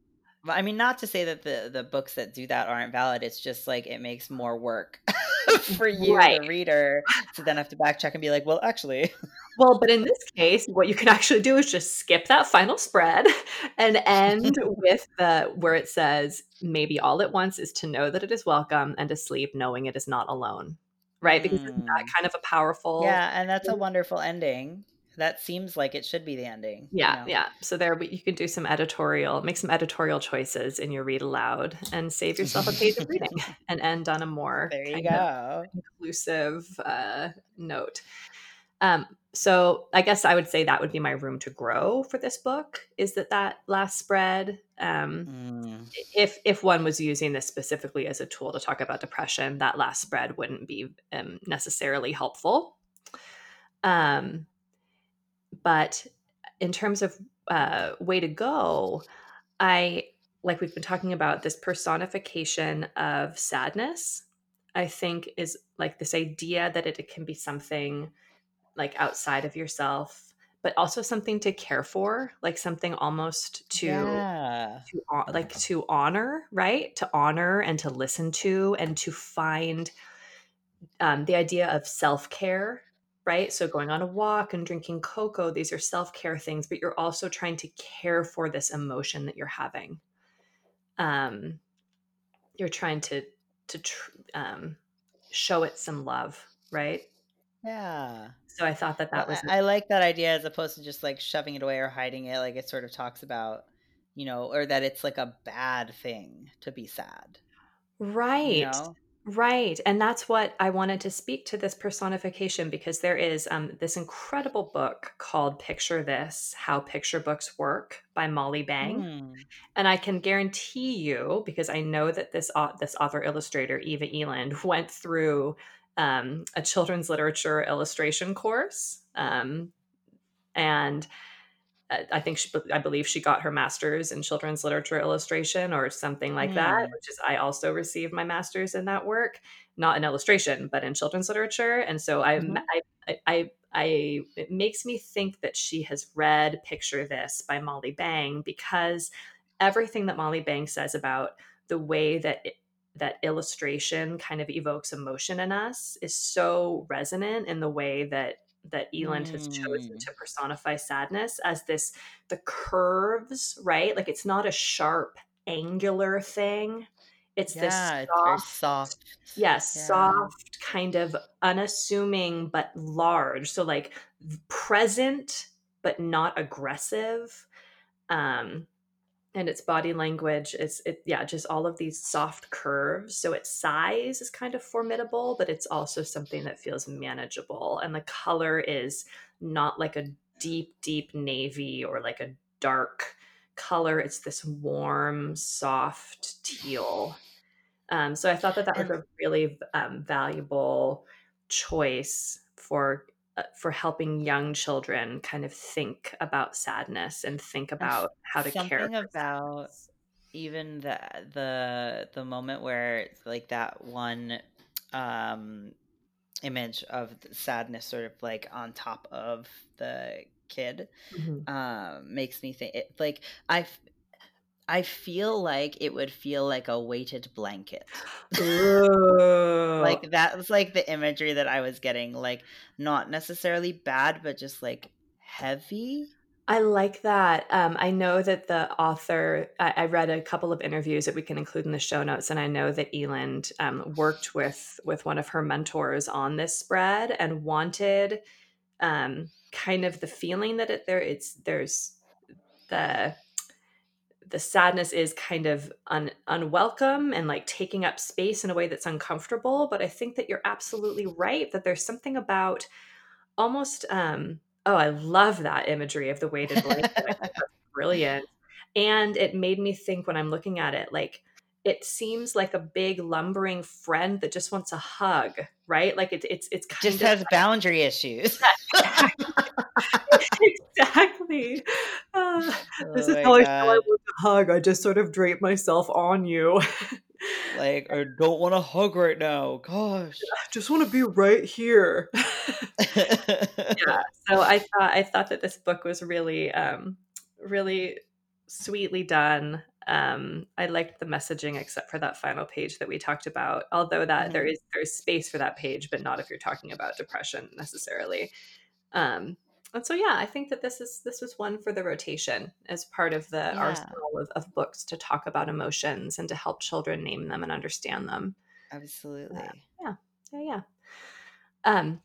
I mean, not to say that the the books that do that aren't valid. It's just like it makes more work [LAUGHS] for you, right. the reader, to then have to backcheck and be like, well, actually. Well, but in this case, what you can actually do is just skip that final spread [LAUGHS] and end [LAUGHS] with the where it says, maybe all it wants is to know that it is welcome and to sleep knowing it is not alone right? Because mm. that kind of a powerful Yeah, and that's a wonderful ending. That seems like it should be the ending. Yeah, you know? yeah. So there you can do some editorial, make some editorial choices in your read aloud and save yourself a page of reading [LAUGHS] and end on a more there you go. inclusive uh, note. Um, so I guess I would say that would be my room to grow for this book. Is that that last spread? Um, mm. If if one was using this specifically as a tool to talk about depression, that last spread wouldn't be um, necessarily helpful. Um, but in terms of uh, way to go, I like we've been talking about this personification of sadness. I think is like this idea that it, it can be something like outside of yourself but also something to care for like something almost to, yeah. to like to honor right to honor and to listen to and to find um, the idea of self-care right so going on a walk and drinking cocoa these are self-care things but you're also trying to care for this emotion that you're having um you're trying to to tr- um, show it some love right yeah so I thought that that well, was. I, I like that idea as opposed to just like shoving it away or hiding it. Like it sort of talks about, you know, or that it's like a bad thing to be sad. Right. You know? Right. And that's what I wanted to speak to this personification because there is um, this incredible book called Picture This How Picture Books Work by Molly Bang. Mm. And I can guarantee you, because I know that this, uh, this author illustrator, Eva Eland, [LAUGHS] went through um, a children's literature illustration course. Um, and I think she, I believe she got her master's in children's literature illustration or something like mm. that, which is I also received my master's in that work, not in illustration, but in children's literature. And so mm-hmm. I, I, I, I, it makes me think that she has read Picture This by Molly Bang because everything that Molly Bang says about the way that it, that illustration kind of evokes emotion in us is so resonant in the way that that Eland mm. has chosen mm. to personify sadness as this the curves, right? Like it's not a sharp, angular thing. It's yeah, this soft, soft. Yes, yeah. soft, kind of unassuming but large. So like present but not aggressive. Um and its body language it's it yeah just all of these soft curves. So its size is kind of formidable but it's also something that feels manageable. And the color is not like a deep deep navy or like a dark color. It's this warm soft teal. Um, so i thought that that was a really um, valuable choice for for helping young children kind of think about sadness and think about how to Something care about even the the the moment where like that one um image of sadness sort of like on top of the kid mm-hmm. um makes me think it like i I feel like it would feel like a weighted blanket. like that was like the imagery that I was getting. Like not necessarily bad, but just like heavy. I like that. Um, I know that the author, I, I, read a couple of interviews that we can include in the show notes, and I know that Eland um, worked with with one of her mentors on this spread and wanted um, kind of the feeling that it there it's there's the the sadness is kind of un, unwelcome and like taking up space in a way that's uncomfortable but i think that you're absolutely right that there's something about almost um oh i love that imagery of the weighted [LAUGHS] blanket. Brilliant. And it made me think when i'm looking at it like it seems like a big lumbering friend that just wants a hug, right? Like it, it's it's kind of just of has boundary issues. [LAUGHS] exactly. [LAUGHS] Uh, oh this is how I feel I want a hug. I just sort of drape myself on you. [LAUGHS] like I don't want to hug right now. Gosh, I just want to be right here. yeah. So I thought I thought that this book was really, um, really sweetly done um, I liked the messaging except for that final page that we talked about. Although that mm-hmm. there is there's space for that page, but not if you're talking about depression necessarily. Um, and so yeah, I think that this is this was one for the rotation as part of the yeah. arsenal of, of, books to talk about emotions and to help children name them and understand them. Absolutely. Uh, yeah. Yeah. Yeah. Um,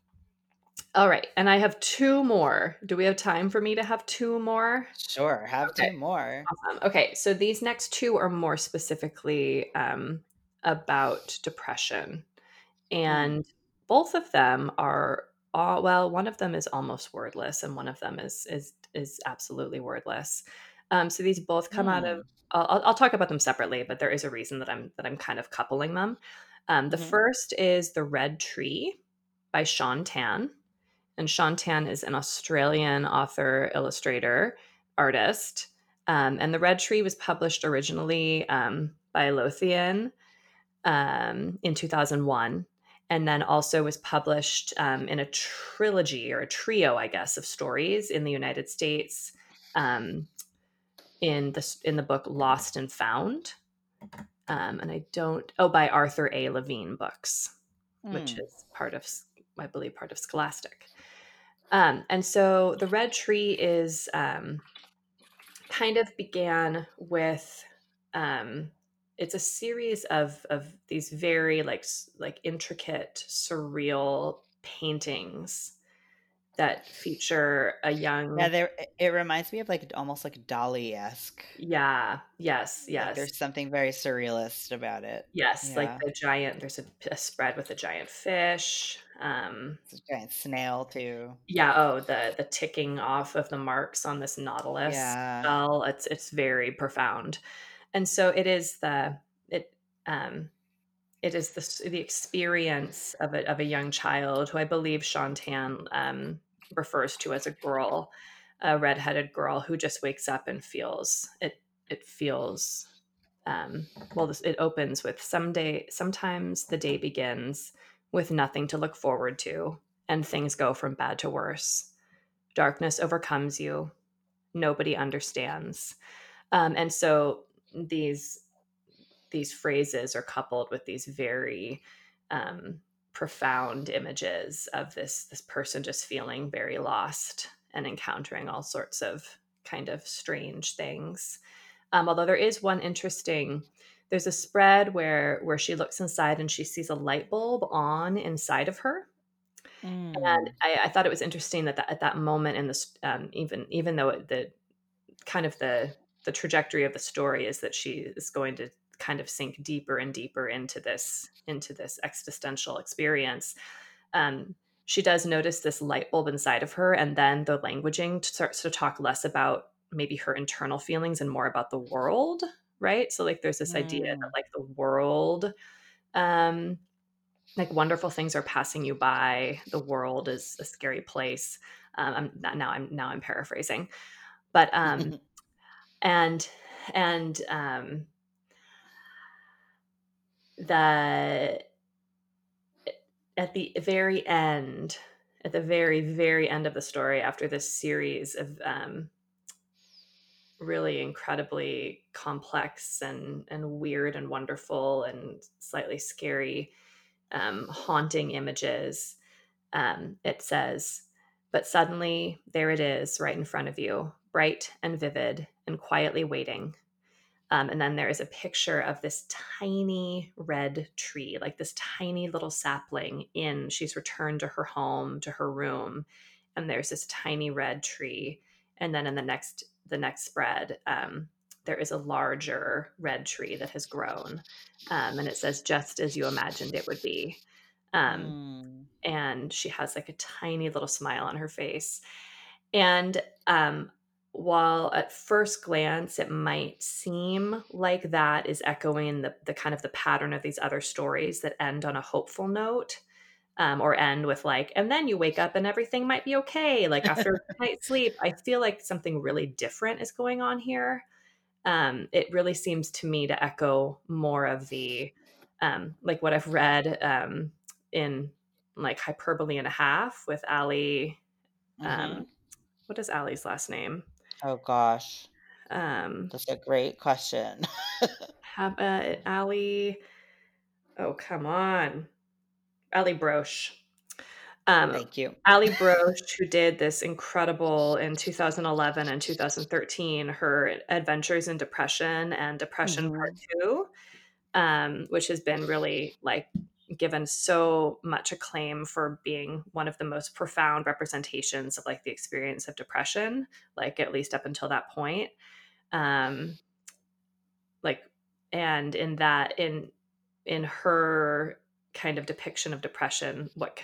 all right. And I have two more. Do we have time for me to have two more? Sure. Have okay. two more. Awesome. Okay. So these next two are more specifically um, about depression. Hmm. And both of them are all, well, one of them is almost wordless and one of them is is is absolutely wordless. Um, so these both come mm. out of hmm. I'll, I'll, talk about them separately, but there is a reason that I'm that I'm kind of coupling them. Um, the mm-hmm. first is the Red Tree by Shaun Tan. And Shaun Tan is an Australian author, illustrator, artist. Um, and The Red Tree was published originally um, by Lothian um, in 2001, and then also was published um, in a trilogy or a trio, I guess, of stories in the United States um, in the in the book Lost and Found. Um, and I don't oh by Arthur A. Levine Books, mm. which hmm. is part of I believe part of Scholastic. Um, and so the red tree is um, kind of began with um, it's a series of of these very like like intricate surreal paintings that feature a young yeah there it reminds me of like almost like dali-esque yeah yes yes like there's something very surrealist about it. Yes yeah. like the giant there's a, a, spread with a giant fish um it's a giant snail too. Yeah oh the the ticking off of the marks on this nautilus yeah. spell it's it's very profound. And so it is the it um it is the, the experience of a, of a young child who I believe Shaun Tan um, refers to as a girl, a redheaded girl who just wakes up and feels it. It feels um, well. This, it opens with someday. Sometimes the day begins with nothing to look forward to, and things go from bad to worse. Darkness overcomes you. Nobody understands, um, and so these these phrases are coupled with these very um, profound images of this this person just feeling very lost and encountering all sorts of kind of strange things. Um, although there is one interesting, there's a spread where where she looks inside and she sees a light bulb on inside of her. Mm. And I, I, thought it was interesting that, that at that moment in this, um, even even though it, the kind of the the trajectory of the story is that she is going to kind of sink deeper and deeper into this into this existential experience um, she does notice this light bulb inside of her and then the languaging starts to talk less about maybe her internal feelings and more about the world right so like there's this mm. idea that mm. like the world um like wonderful things are passing you by the world is a scary place um i'm now i'm now i'm paraphrasing but um [LAUGHS] and and um that at the very end at the very very end of the story after this series of um, really incredibly complex and and weird and wonderful and slightly scary um, haunting images um, it says but suddenly there it is right in front of you bright and vivid and quietly waiting um, and then there is a picture of this tiny red tree, like this tiny little sapling in. She's returned to her home, to her room, and there's this tiny red tree. And then in the next the next spread, um, there is a larger red tree that has grown, um, and it says just as you imagined it would be. Um, mm. And she has like a tiny little smile on her face, and um, while at first glance it might seem like that is echoing the, the kind of the pattern of these other stories that end on a hopeful note um, or end with like and then you wake up and everything might be okay. Like after a night's sleep i feel like something really different is going on here. Um, it really seems to me to echo more of the um, like what i've read um, in like hyperbole and a half with Allie um, mm-hmm. what is Allie's last name Oh gosh, Um, that's a great question. have uh, Allie. Oh come on, Allie Brosh. Um, Thank you. Allie [LAUGHS] Brosh, who did this incredible in 2011 and 2013, her Adventures in Depression and Depression Part hmm Two, um, which has been really like given so much acclaim for being one of the most profound representations of like the experience of depression like at least up until that point um like and in that in in her kind of depiction of depression what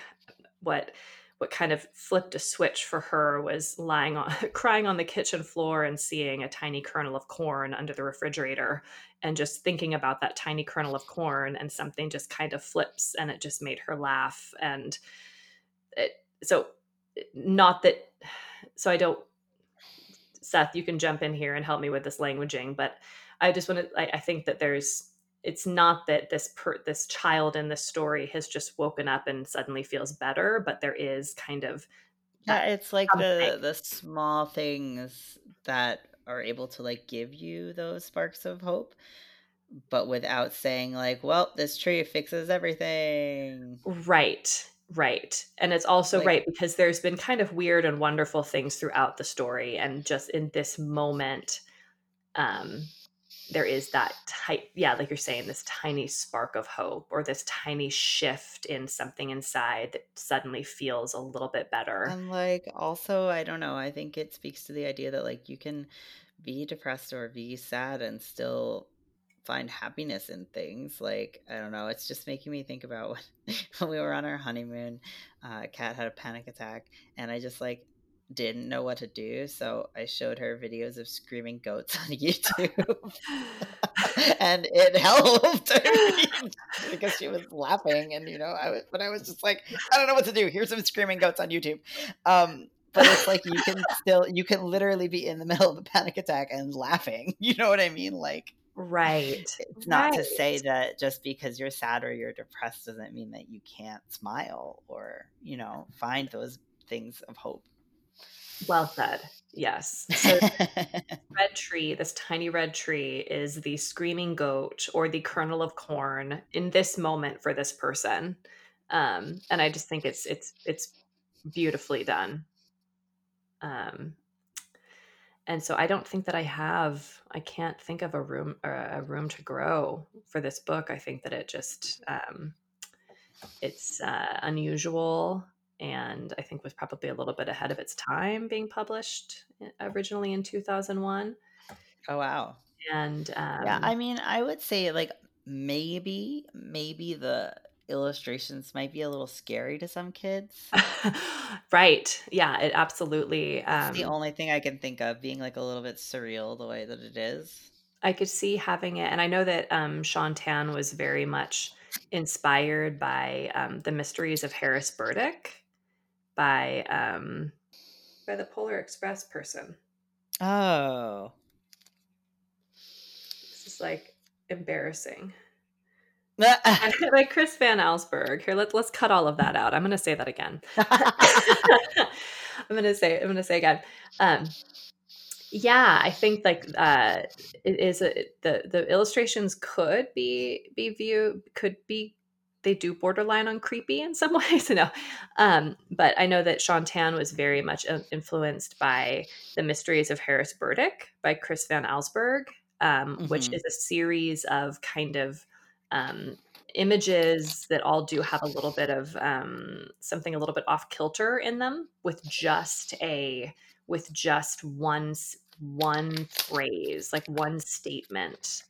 what what kind of flipped a switch for her was lying on [LAUGHS] crying on the kitchen floor and seeing a tiny kernel of corn under the refrigerator and just thinking about that tiny kernel of corn and something just kind of flips and it just made her laugh and it, so not that [SIGHS] so i don't seth you can jump in here and help me with this languaging but i just want to I, I think that there's it's not that this per, this child in this story has just woken up and suddenly feels better but there is kind of yeah it's like the the small things that are able to like give you those sparks of hope but without saying like well this tree fixes everything. Right right and it's also like, right because there's been kind of weird and wonderful things throughout the story and just in this moment um there is that type yeah like you're saying this tiny spark of hope or this tiny shift in something inside that suddenly feels a little bit better. And like also i don't know i think it speaks to the idea that like you can be depressed or be sad and still find happiness in things like i don't know it's just making me think about when, [LAUGHS] when we were on our honeymoon uh kat had a panic attack and i just like didn't know what to do, so I showed her videos of screaming goats [LAUGHS] on [LAUGHS] YouTube, and it helped [LAUGHS] because she was laughing, and you know, I was, but I was just like, I don't know what to do. Here's some screaming goats on YouTube. Um, but it's like you can still, you can literally be in the middle of a panic attack and laughing. You know what I mean? Like, right. It's not right. to say that just because you're sad or you're depressed doesn't mean that you can't smile or you know find those things of hope well said. Yes. So [LAUGHS] red tree, this tiny red tree is the screaming goat or the kernel of corn in this moment for this person. Um, and I just think it's it's it's beautifully done. Um, and so I don't think that I have I can't think of a room a room to grow for this book. I think that it just um, it's uh, unusual and I think was probably a little bit ahead of its time being published eh, originally in 2001. Oh wow. And um, yeah, I mean, I would say like maybe maybe the illustrations might be a little scary to some kids. [LAUGHS] right. Yeah, it absolutely. Um, the only thing I can think of being like a little bit surreal the way that it is. I could see having it, and I know that um, Shaun Tan was very much inspired by um, the Mysteries of Harris Burdick by um, by the Polar Express person. Oh, this is like embarrassing. [LAUGHS] like Chris Van Allsburg. Here, let's let's cut all of that out. I'm going to say that again. [LAUGHS] I'm going to say I'm going to say again. Um, yeah, I think like uh, it is a, the the illustrations could be be view could be they do borderline on creepy in some [LAUGHS] ways. no, um, but I know that Shaun Tan was very much influenced by the Mysteries of Harris Burdick by Chris Van Allsburg, um, mm-hmm. which is a series of kind of um, images that all do have a little bit of um, something a little bit off kilter in them with just a with just one one phrase like one statement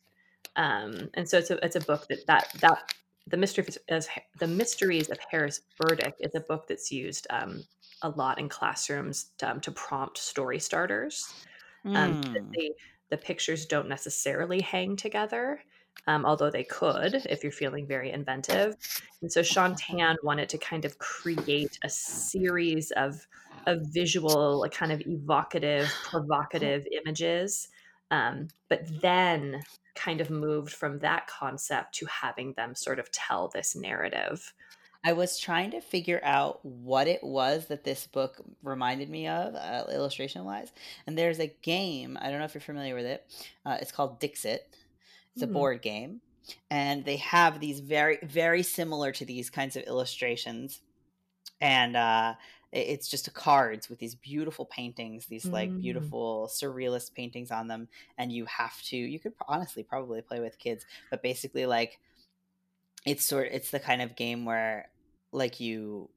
um, and so it's a it's a book that that that the mystery as the mysteries of Harris Burdick is a book that's used um, a lot in classrooms to, um, to prompt story starters. Um, mm. they, the pictures don't necessarily hang together, um, although they could if you're feeling very inventive. And so Shaun Tan [LAUGHS] wanted to kind of create a series of of visual, kind of evocative, provocative images, um, but then kind of moved from that concept to having them sort of tell this narrative. I was trying to figure out what it was that this book reminded me of, uh, illustration wise. And there's a game, I don't know if you're familiar with it. Uh, it's called Dixit. It's mm. a board game. And they have these very, very similar to these kinds of illustrations. And uh, it's just cards with these beautiful paintings these like mm. beautiful surrealist paintings on them and you have to you could honestly probably play with kids but basically like it's sort it's the kind of game where like you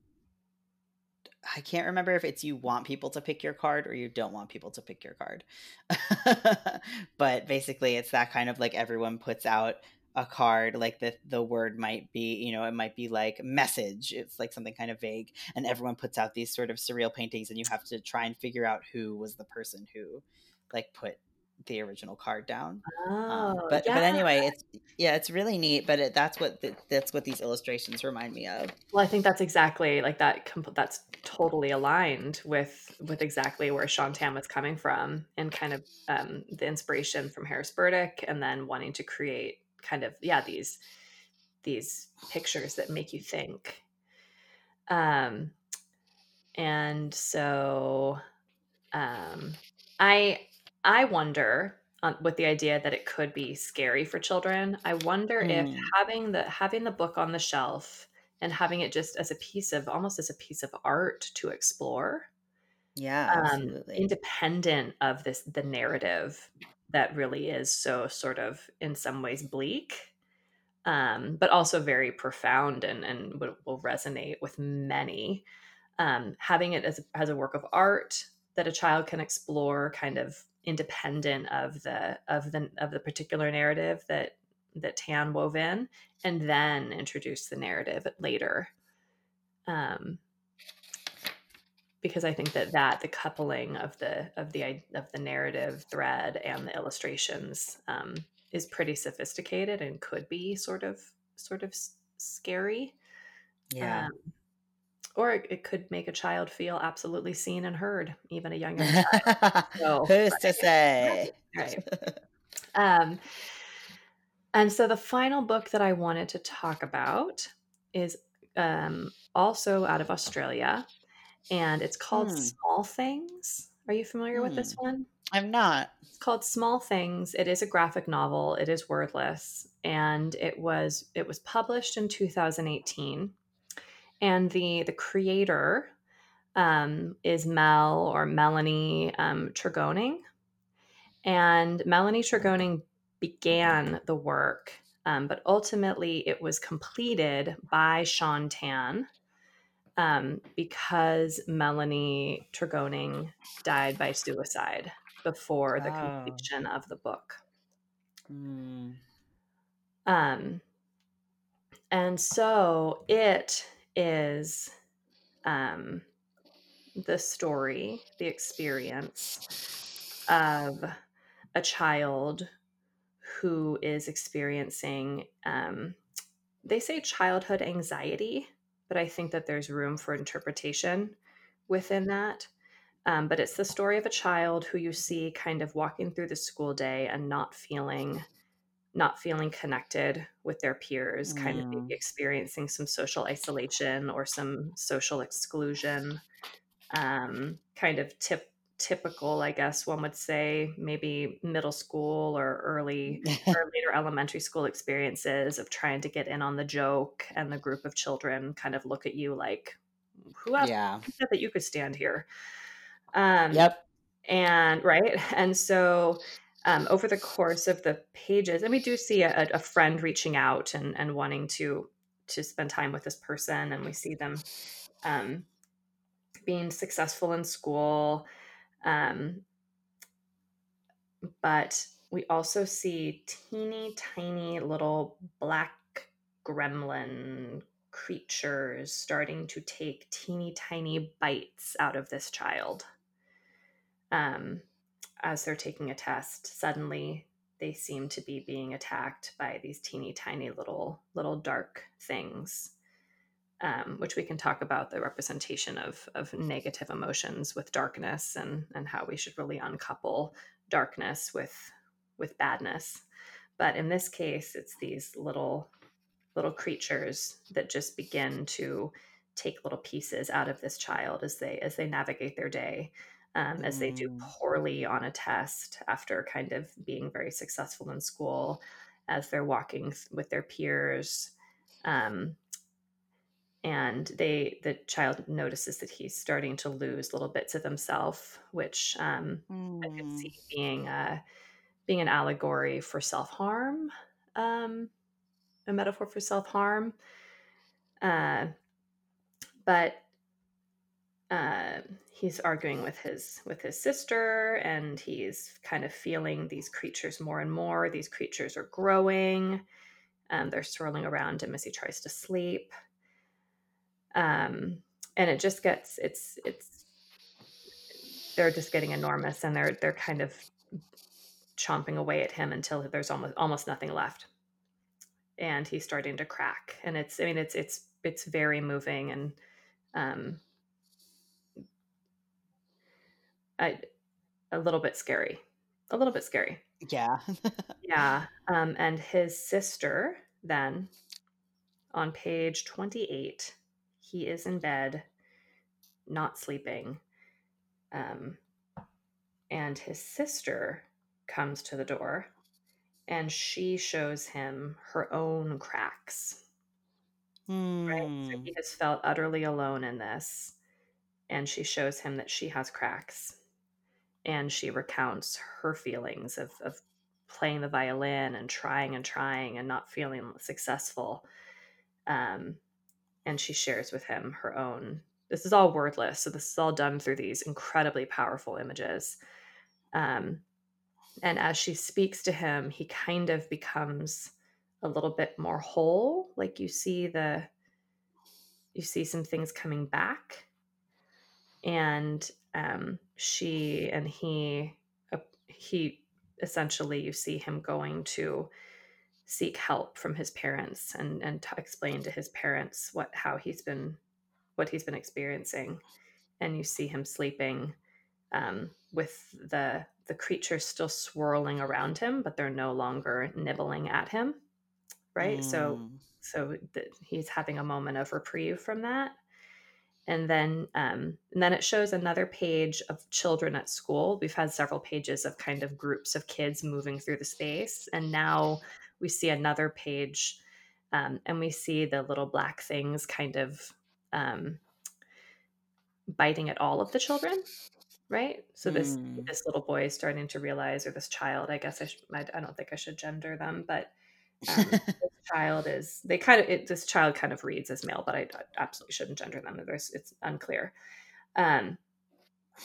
I can't remember if it's you want people to pick your card or you don't want people to pick your card. [LAUGHS] but basically it's that kind of like everyone puts out a card like the the word might be you know it might be like message it's like something kind of vague and everyone puts out these sort of surreal paintings and you have to try and figure out who was the person who like put the original card down um, oh, um, but yeah. but anyway it's yeah it's really neat but it, that's what the, that's what these illustrations remind me of well i think that's exactly like that that's totally aligned with with exactly where Shaun Tan was coming from and kind of um, the inspiration from Harris Burdick and then wanting to create kind of yeah these these pictures that make you think um and so um i i wonder on, with the idea that it could be scary for children i wonder mm. if having the having the book on the shelf and having it just as a piece of almost as a piece of art to explore yeah um, independent of this the narrative that really is so sort of in some ways bleak um, but also very profound and, and will, resonate with many. Um, having it as, as a work of art that a child can explore kind of independent of the of the of the particular narrative that that tan wove in and then introduce the narrative later. Um, because I think that that the coupling of the of the of the narrative thread and the illustrations um, is pretty sophisticated and could be sort of sort of scary. Yeah. Um, or it could make a child feel absolutely seen and heard, even a younger [LAUGHS] child. So, Who's to say? [LAUGHS] Right. Um, and so the final book that I wanted to talk about is um, also out of Australia and it's called hmm. Small Things. Are you familiar hmm. with this hmm. one? I'm not. It's called Small Things. It is a graphic novel. It is wordless, and it was it was published in 2018. And the the creator um, is Mel or Melanie um, Tregoning, and Melanie Tregoning began the work, um, but ultimately it was completed by Shaun Tan um, because Melanie Tregoning died by suicide. before the Oh. completion of the book. Mm. Um, and so it is um, the story, the experience of a child who is experiencing, um, they say childhood anxiety, but I think that there's room for interpretation within that. Um, but it's the story of a child who you see kind of walking through the school day and not feeling not feeling connected with their peers, kind of Mm. experiencing some social isolation or some social exclusion. Um, kind of tip typical, I guess one would say, maybe middle school or early or later elementary school experiences of trying to get in on the joke and the group of children kind of look at you like, who else yeah. said that you could stand here? Um, Yep. and right [LAUGHS] and so um, over the course of the pages and we do see a, a friend reaching out and, and wanting to to spend time with this person and we see them um, being successful in school um, but we also see teeny tiny little black gremlin creatures starting to take teeny tiny bites out of this child. Um, as they're taking a test suddenly they seem to be being attacked by these teeny tiny little little dark things um, which we can talk about the representation of of negative emotions with darkness and and how we should really uncouple darkness with with badness but in this case it's these little little creatures that just begin to take little pieces out of this child as they as they navigate their day um, as they do Mm. poorly on a test after kind of being very successful in school as they're walking th- with their peers um, and they the child notices that he's starting to lose little bits of himself which um, i could Mm. see being a being an allegory for self-harm um, a metaphor for self-harm. Uh, but uh, he's arguing with his with his sister and he's kind of feeling these creatures more and more. These creatures are growing and they're swirling around him as he tries to sleep um, and it just gets it's it's they're just getting enormous and they're they're kind of chomping away at him until there's almost almost nothing left. And he's starting to crack. And it's i mean it's it's it's very moving and um I, a little bit scary a little bit scary. Yeah. [LAUGHS] yeah. Um and his sister then on page 28 he is in bed not sleeping um and his sister comes to the door and she shows him her own cracks right? So Hmm. he has felt utterly alone in this. And she shows him that she has cracks. And she recounts her feelings of, of playing the violin and trying and trying and not feeling successful. Um, and she shares with him her own. This is all wordless. So this is all done through these incredibly powerful images. Um, and as she speaks to him, he kind of becomes a little bit more whole. Like you see the you see some things coming back and um, she and he uh, he essentially you see him going to seek help from his parents and and t- explain to his parents what how he's been what he's been experiencing. And you see him sleeping um, with the the creatures still swirling around him but they're no longer nibbling at him right? So Mm. so that he's having a moment of reprieve from that. And then um, and then it shows another page of children at school. We've had several pages of kind of groups of kids moving through the space. And now we see another page um, and we see the little black things kind of um, biting at all of the children right? So this Mm. this little boy is starting to realize or this child i guess i i, I don't think i should gender them but um, [LAUGHS] this child is they kind of it, this child kind of reads as male but i, I absolutely shouldn't gender them there's it's unclear. Um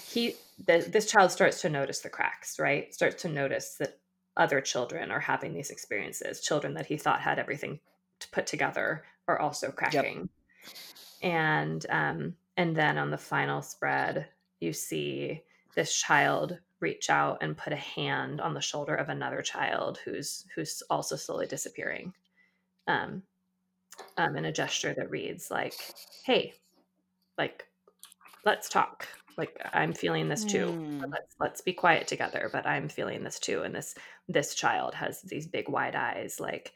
he the, this child starts to notice the cracks right? Starts to notice that other children are having these experiences children that he thought had everything to put together are also cracking. Yep. and um and then on the final spread you see this child reach out and put a hand on the shoulder of another child who's who's also slowly disappearing. Um, um in a gesture that reads like hey like let's talk like i'm feeling this too mm. let's let's be quiet together but i'm feeling this too and this this child has these big wide eyes like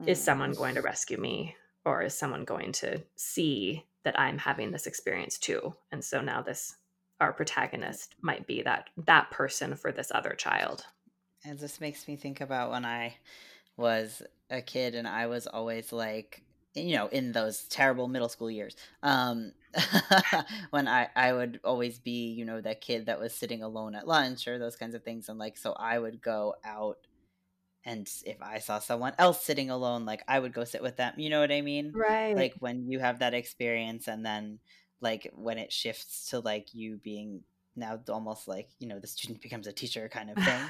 mm. is someone going to rescue me or is someone going to see that i'm having this experience too and so now this our protagonist might be that that person for this other child and this makes me think about when i was a kid and i was always like you know in those terrible middle school years. Um [LAUGHS] [LAUGHS] when i i would always be you know that kid that was sitting alone at lunch or those kinds of things and like so i would go out and if i saw someone else sitting alone like i would go sit with them you know what i mean? Right. Like when you have that experience and then like when it shifts to like you being now almost like you know the student [LAUGHS] becomes a teacher kind of thing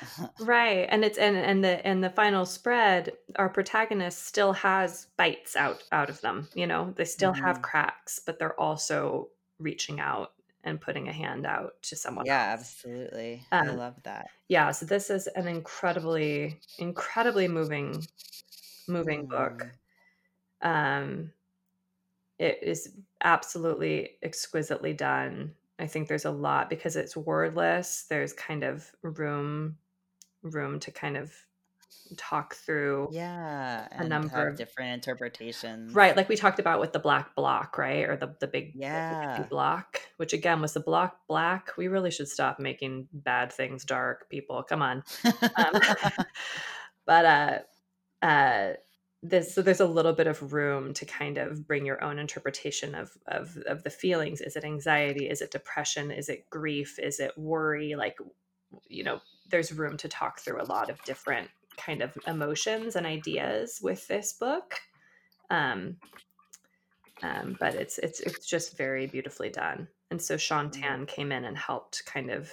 [LAUGHS] right and it's and and the and the final spread our protagonist still has bites out out of them you know they still mm-hmm. have cracks but they're also reaching out and putting a hand out to someone yeah else. absolutely um, i love that yeah so this is an incredibly incredibly moving moving mm. book um it is absolutely exquisitely done I think there's a lot because it's wordless. There's kind of room room to kind of talk through yeah a number of different interpretations right like we talked about with the black block right or the, the big yeah the block which again was the block black we really should stop making bad things dark people come on um, [LAUGHS] but uh uh this so there's a little bit of room to kind of bring your own interpretation of of of the feelings. Is it anxiety? Is it depression? Is it grief? Is it worry? Like you know there's room to talk through a lot of different kind of emotions and ideas with this book. Um, um but it's it's it's just very beautifully done. And so Shaun mm-hmm. Tan came in and helped kind of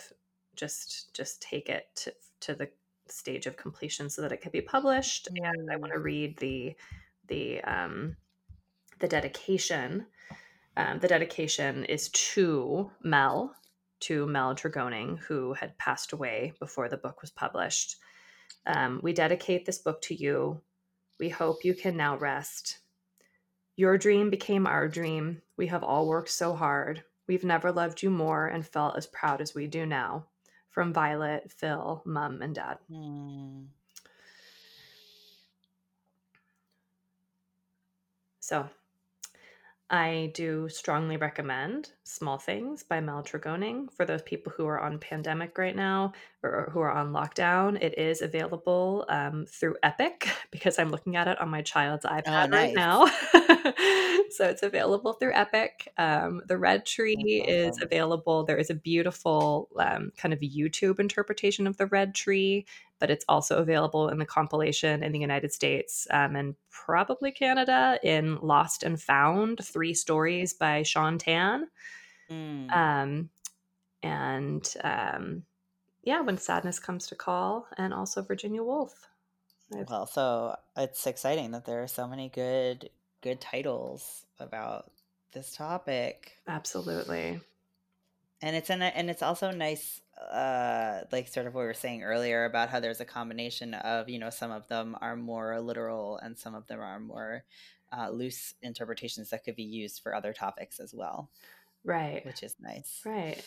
just just take it to, to the stage of completion so that it could be published. Mm. And I want to read the the um, the dedication. Um, the dedication is to Mel, to Mel Tregoning, who had passed away before the book was published. Um, we dedicate this book to you. We hope you can now rest. Your dream became our dream. We have all worked so hard. We've never loved you more and felt as proud as we do now from Violet, Phil, Mum, and Dad. Mm. So I do strongly recommend Small Things by Mel Tregoning for those people who are on pandemic right now or who are on lockdown. It is available um, through Epic [LAUGHS] because I'm looking at it on my child's iPad oh, nice. right now. [LAUGHS] so it's available through Epic. Um, the Red Tree is available. There is a beautiful um, kind of YouTube interpretation of the Red Tree but it's also available in the compilation in the United States um, and probably Canada in Lost and Found, three stories by Shaun Tan. Mm. Um, and um, yeah, When Sadness Comes to Call, and also Virginia Wolf. I've... Well, so it's exciting that there are so many good good titles about this topic. Absolutely. And it's an, and it's also nice uh like sort of what we were saying earlier about how there's a combination of you know some of them are more literal and some of them are more uh, loose interpretations that could be used for other topics as well. Right. Which is nice. Right.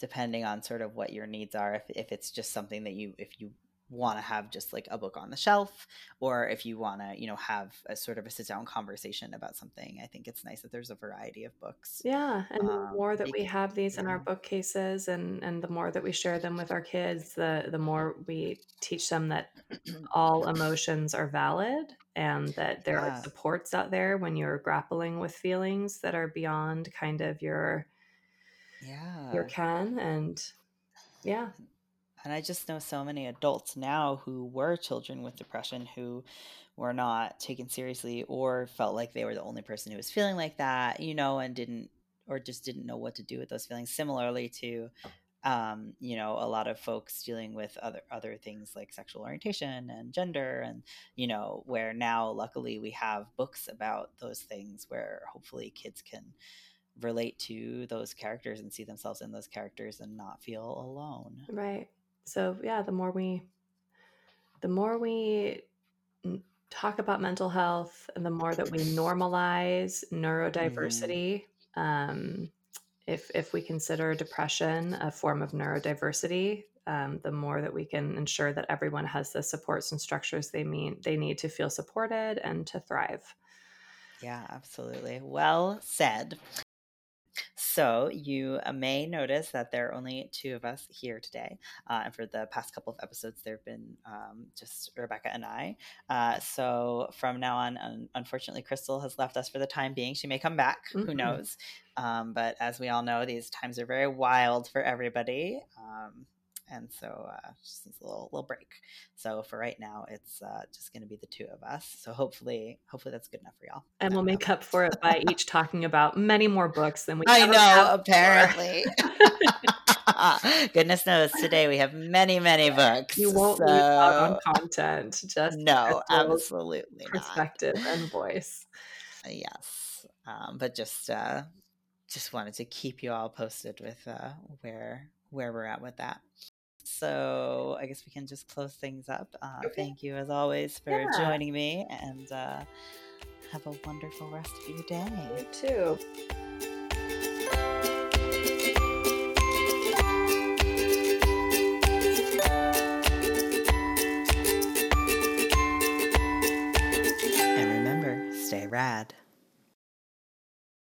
Depending on sort of what your needs are if, if it's just something that you if you want to have just like a book on the shelf or if you want to you know have a sort of a sit down conversation about something i think it's nice that there's a variety of books yeah and um, the more that we have these yeah. in our bookcases and and the more that we share them with our kids the the more we teach them that [CLEARS THROAT] all emotions are valid and that there yeah. are supports out there when you're grappling with feelings that are beyond kind of your yeah your can and yeah and I just know so many adults now who were children with depression who were not taken seriously or felt like they were the only person who was feeling like that, you know, and didn't or just didn't know what to do with those feelings similarly to um, you know, a lot of folks dealing with other other things like sexual orientation and gender, and you know, where now luckily we have books about those things where hopefully kids can relate to those characters and see themselves in those characters and not feel alone. Right. So yeah, the more we, the more we talk about mental health, and the more that we normalize mm-hmm. neurodiversity. Mm-hmm. Um, if if we consider depression a form of neurodiversity, um, the more that we can ensure that everyone has the supports and structures they mean they need to feel supported and to thrive. Yeah, absolutely. Well said. So you uh, may notice that there are only two of us here today, uh, and for the past couple of episodes, there have been um, just Rebecca and I. Uh, so from now on, un- unfortunately, Crystal has left us for the time being. She may come back. Mm-hmm. Who knows? Um, but as we all know, these times are very wild for everybody. Um, and so uh, just needs a little little break. So for right now, it's uh, just going to be the two of us. So hopefully, hopefully that's good enough for y'all. And we'll make up for it by [LAUGHS] each talking about many more books than we. I know, apparently. [LAUGHS] Goodness knows, today we have many, many books. You won't so... lose out on content. Just no, absolutely perspective not. and voice. Uh, yes, um, but just uh, just wanted to keep you all posted with uh, where where we're at with that. So I guess we can just close things up. Uh, okay. Thank you, as always, for yeah. joining me, and uh, have a wonderful rest of your day. You too.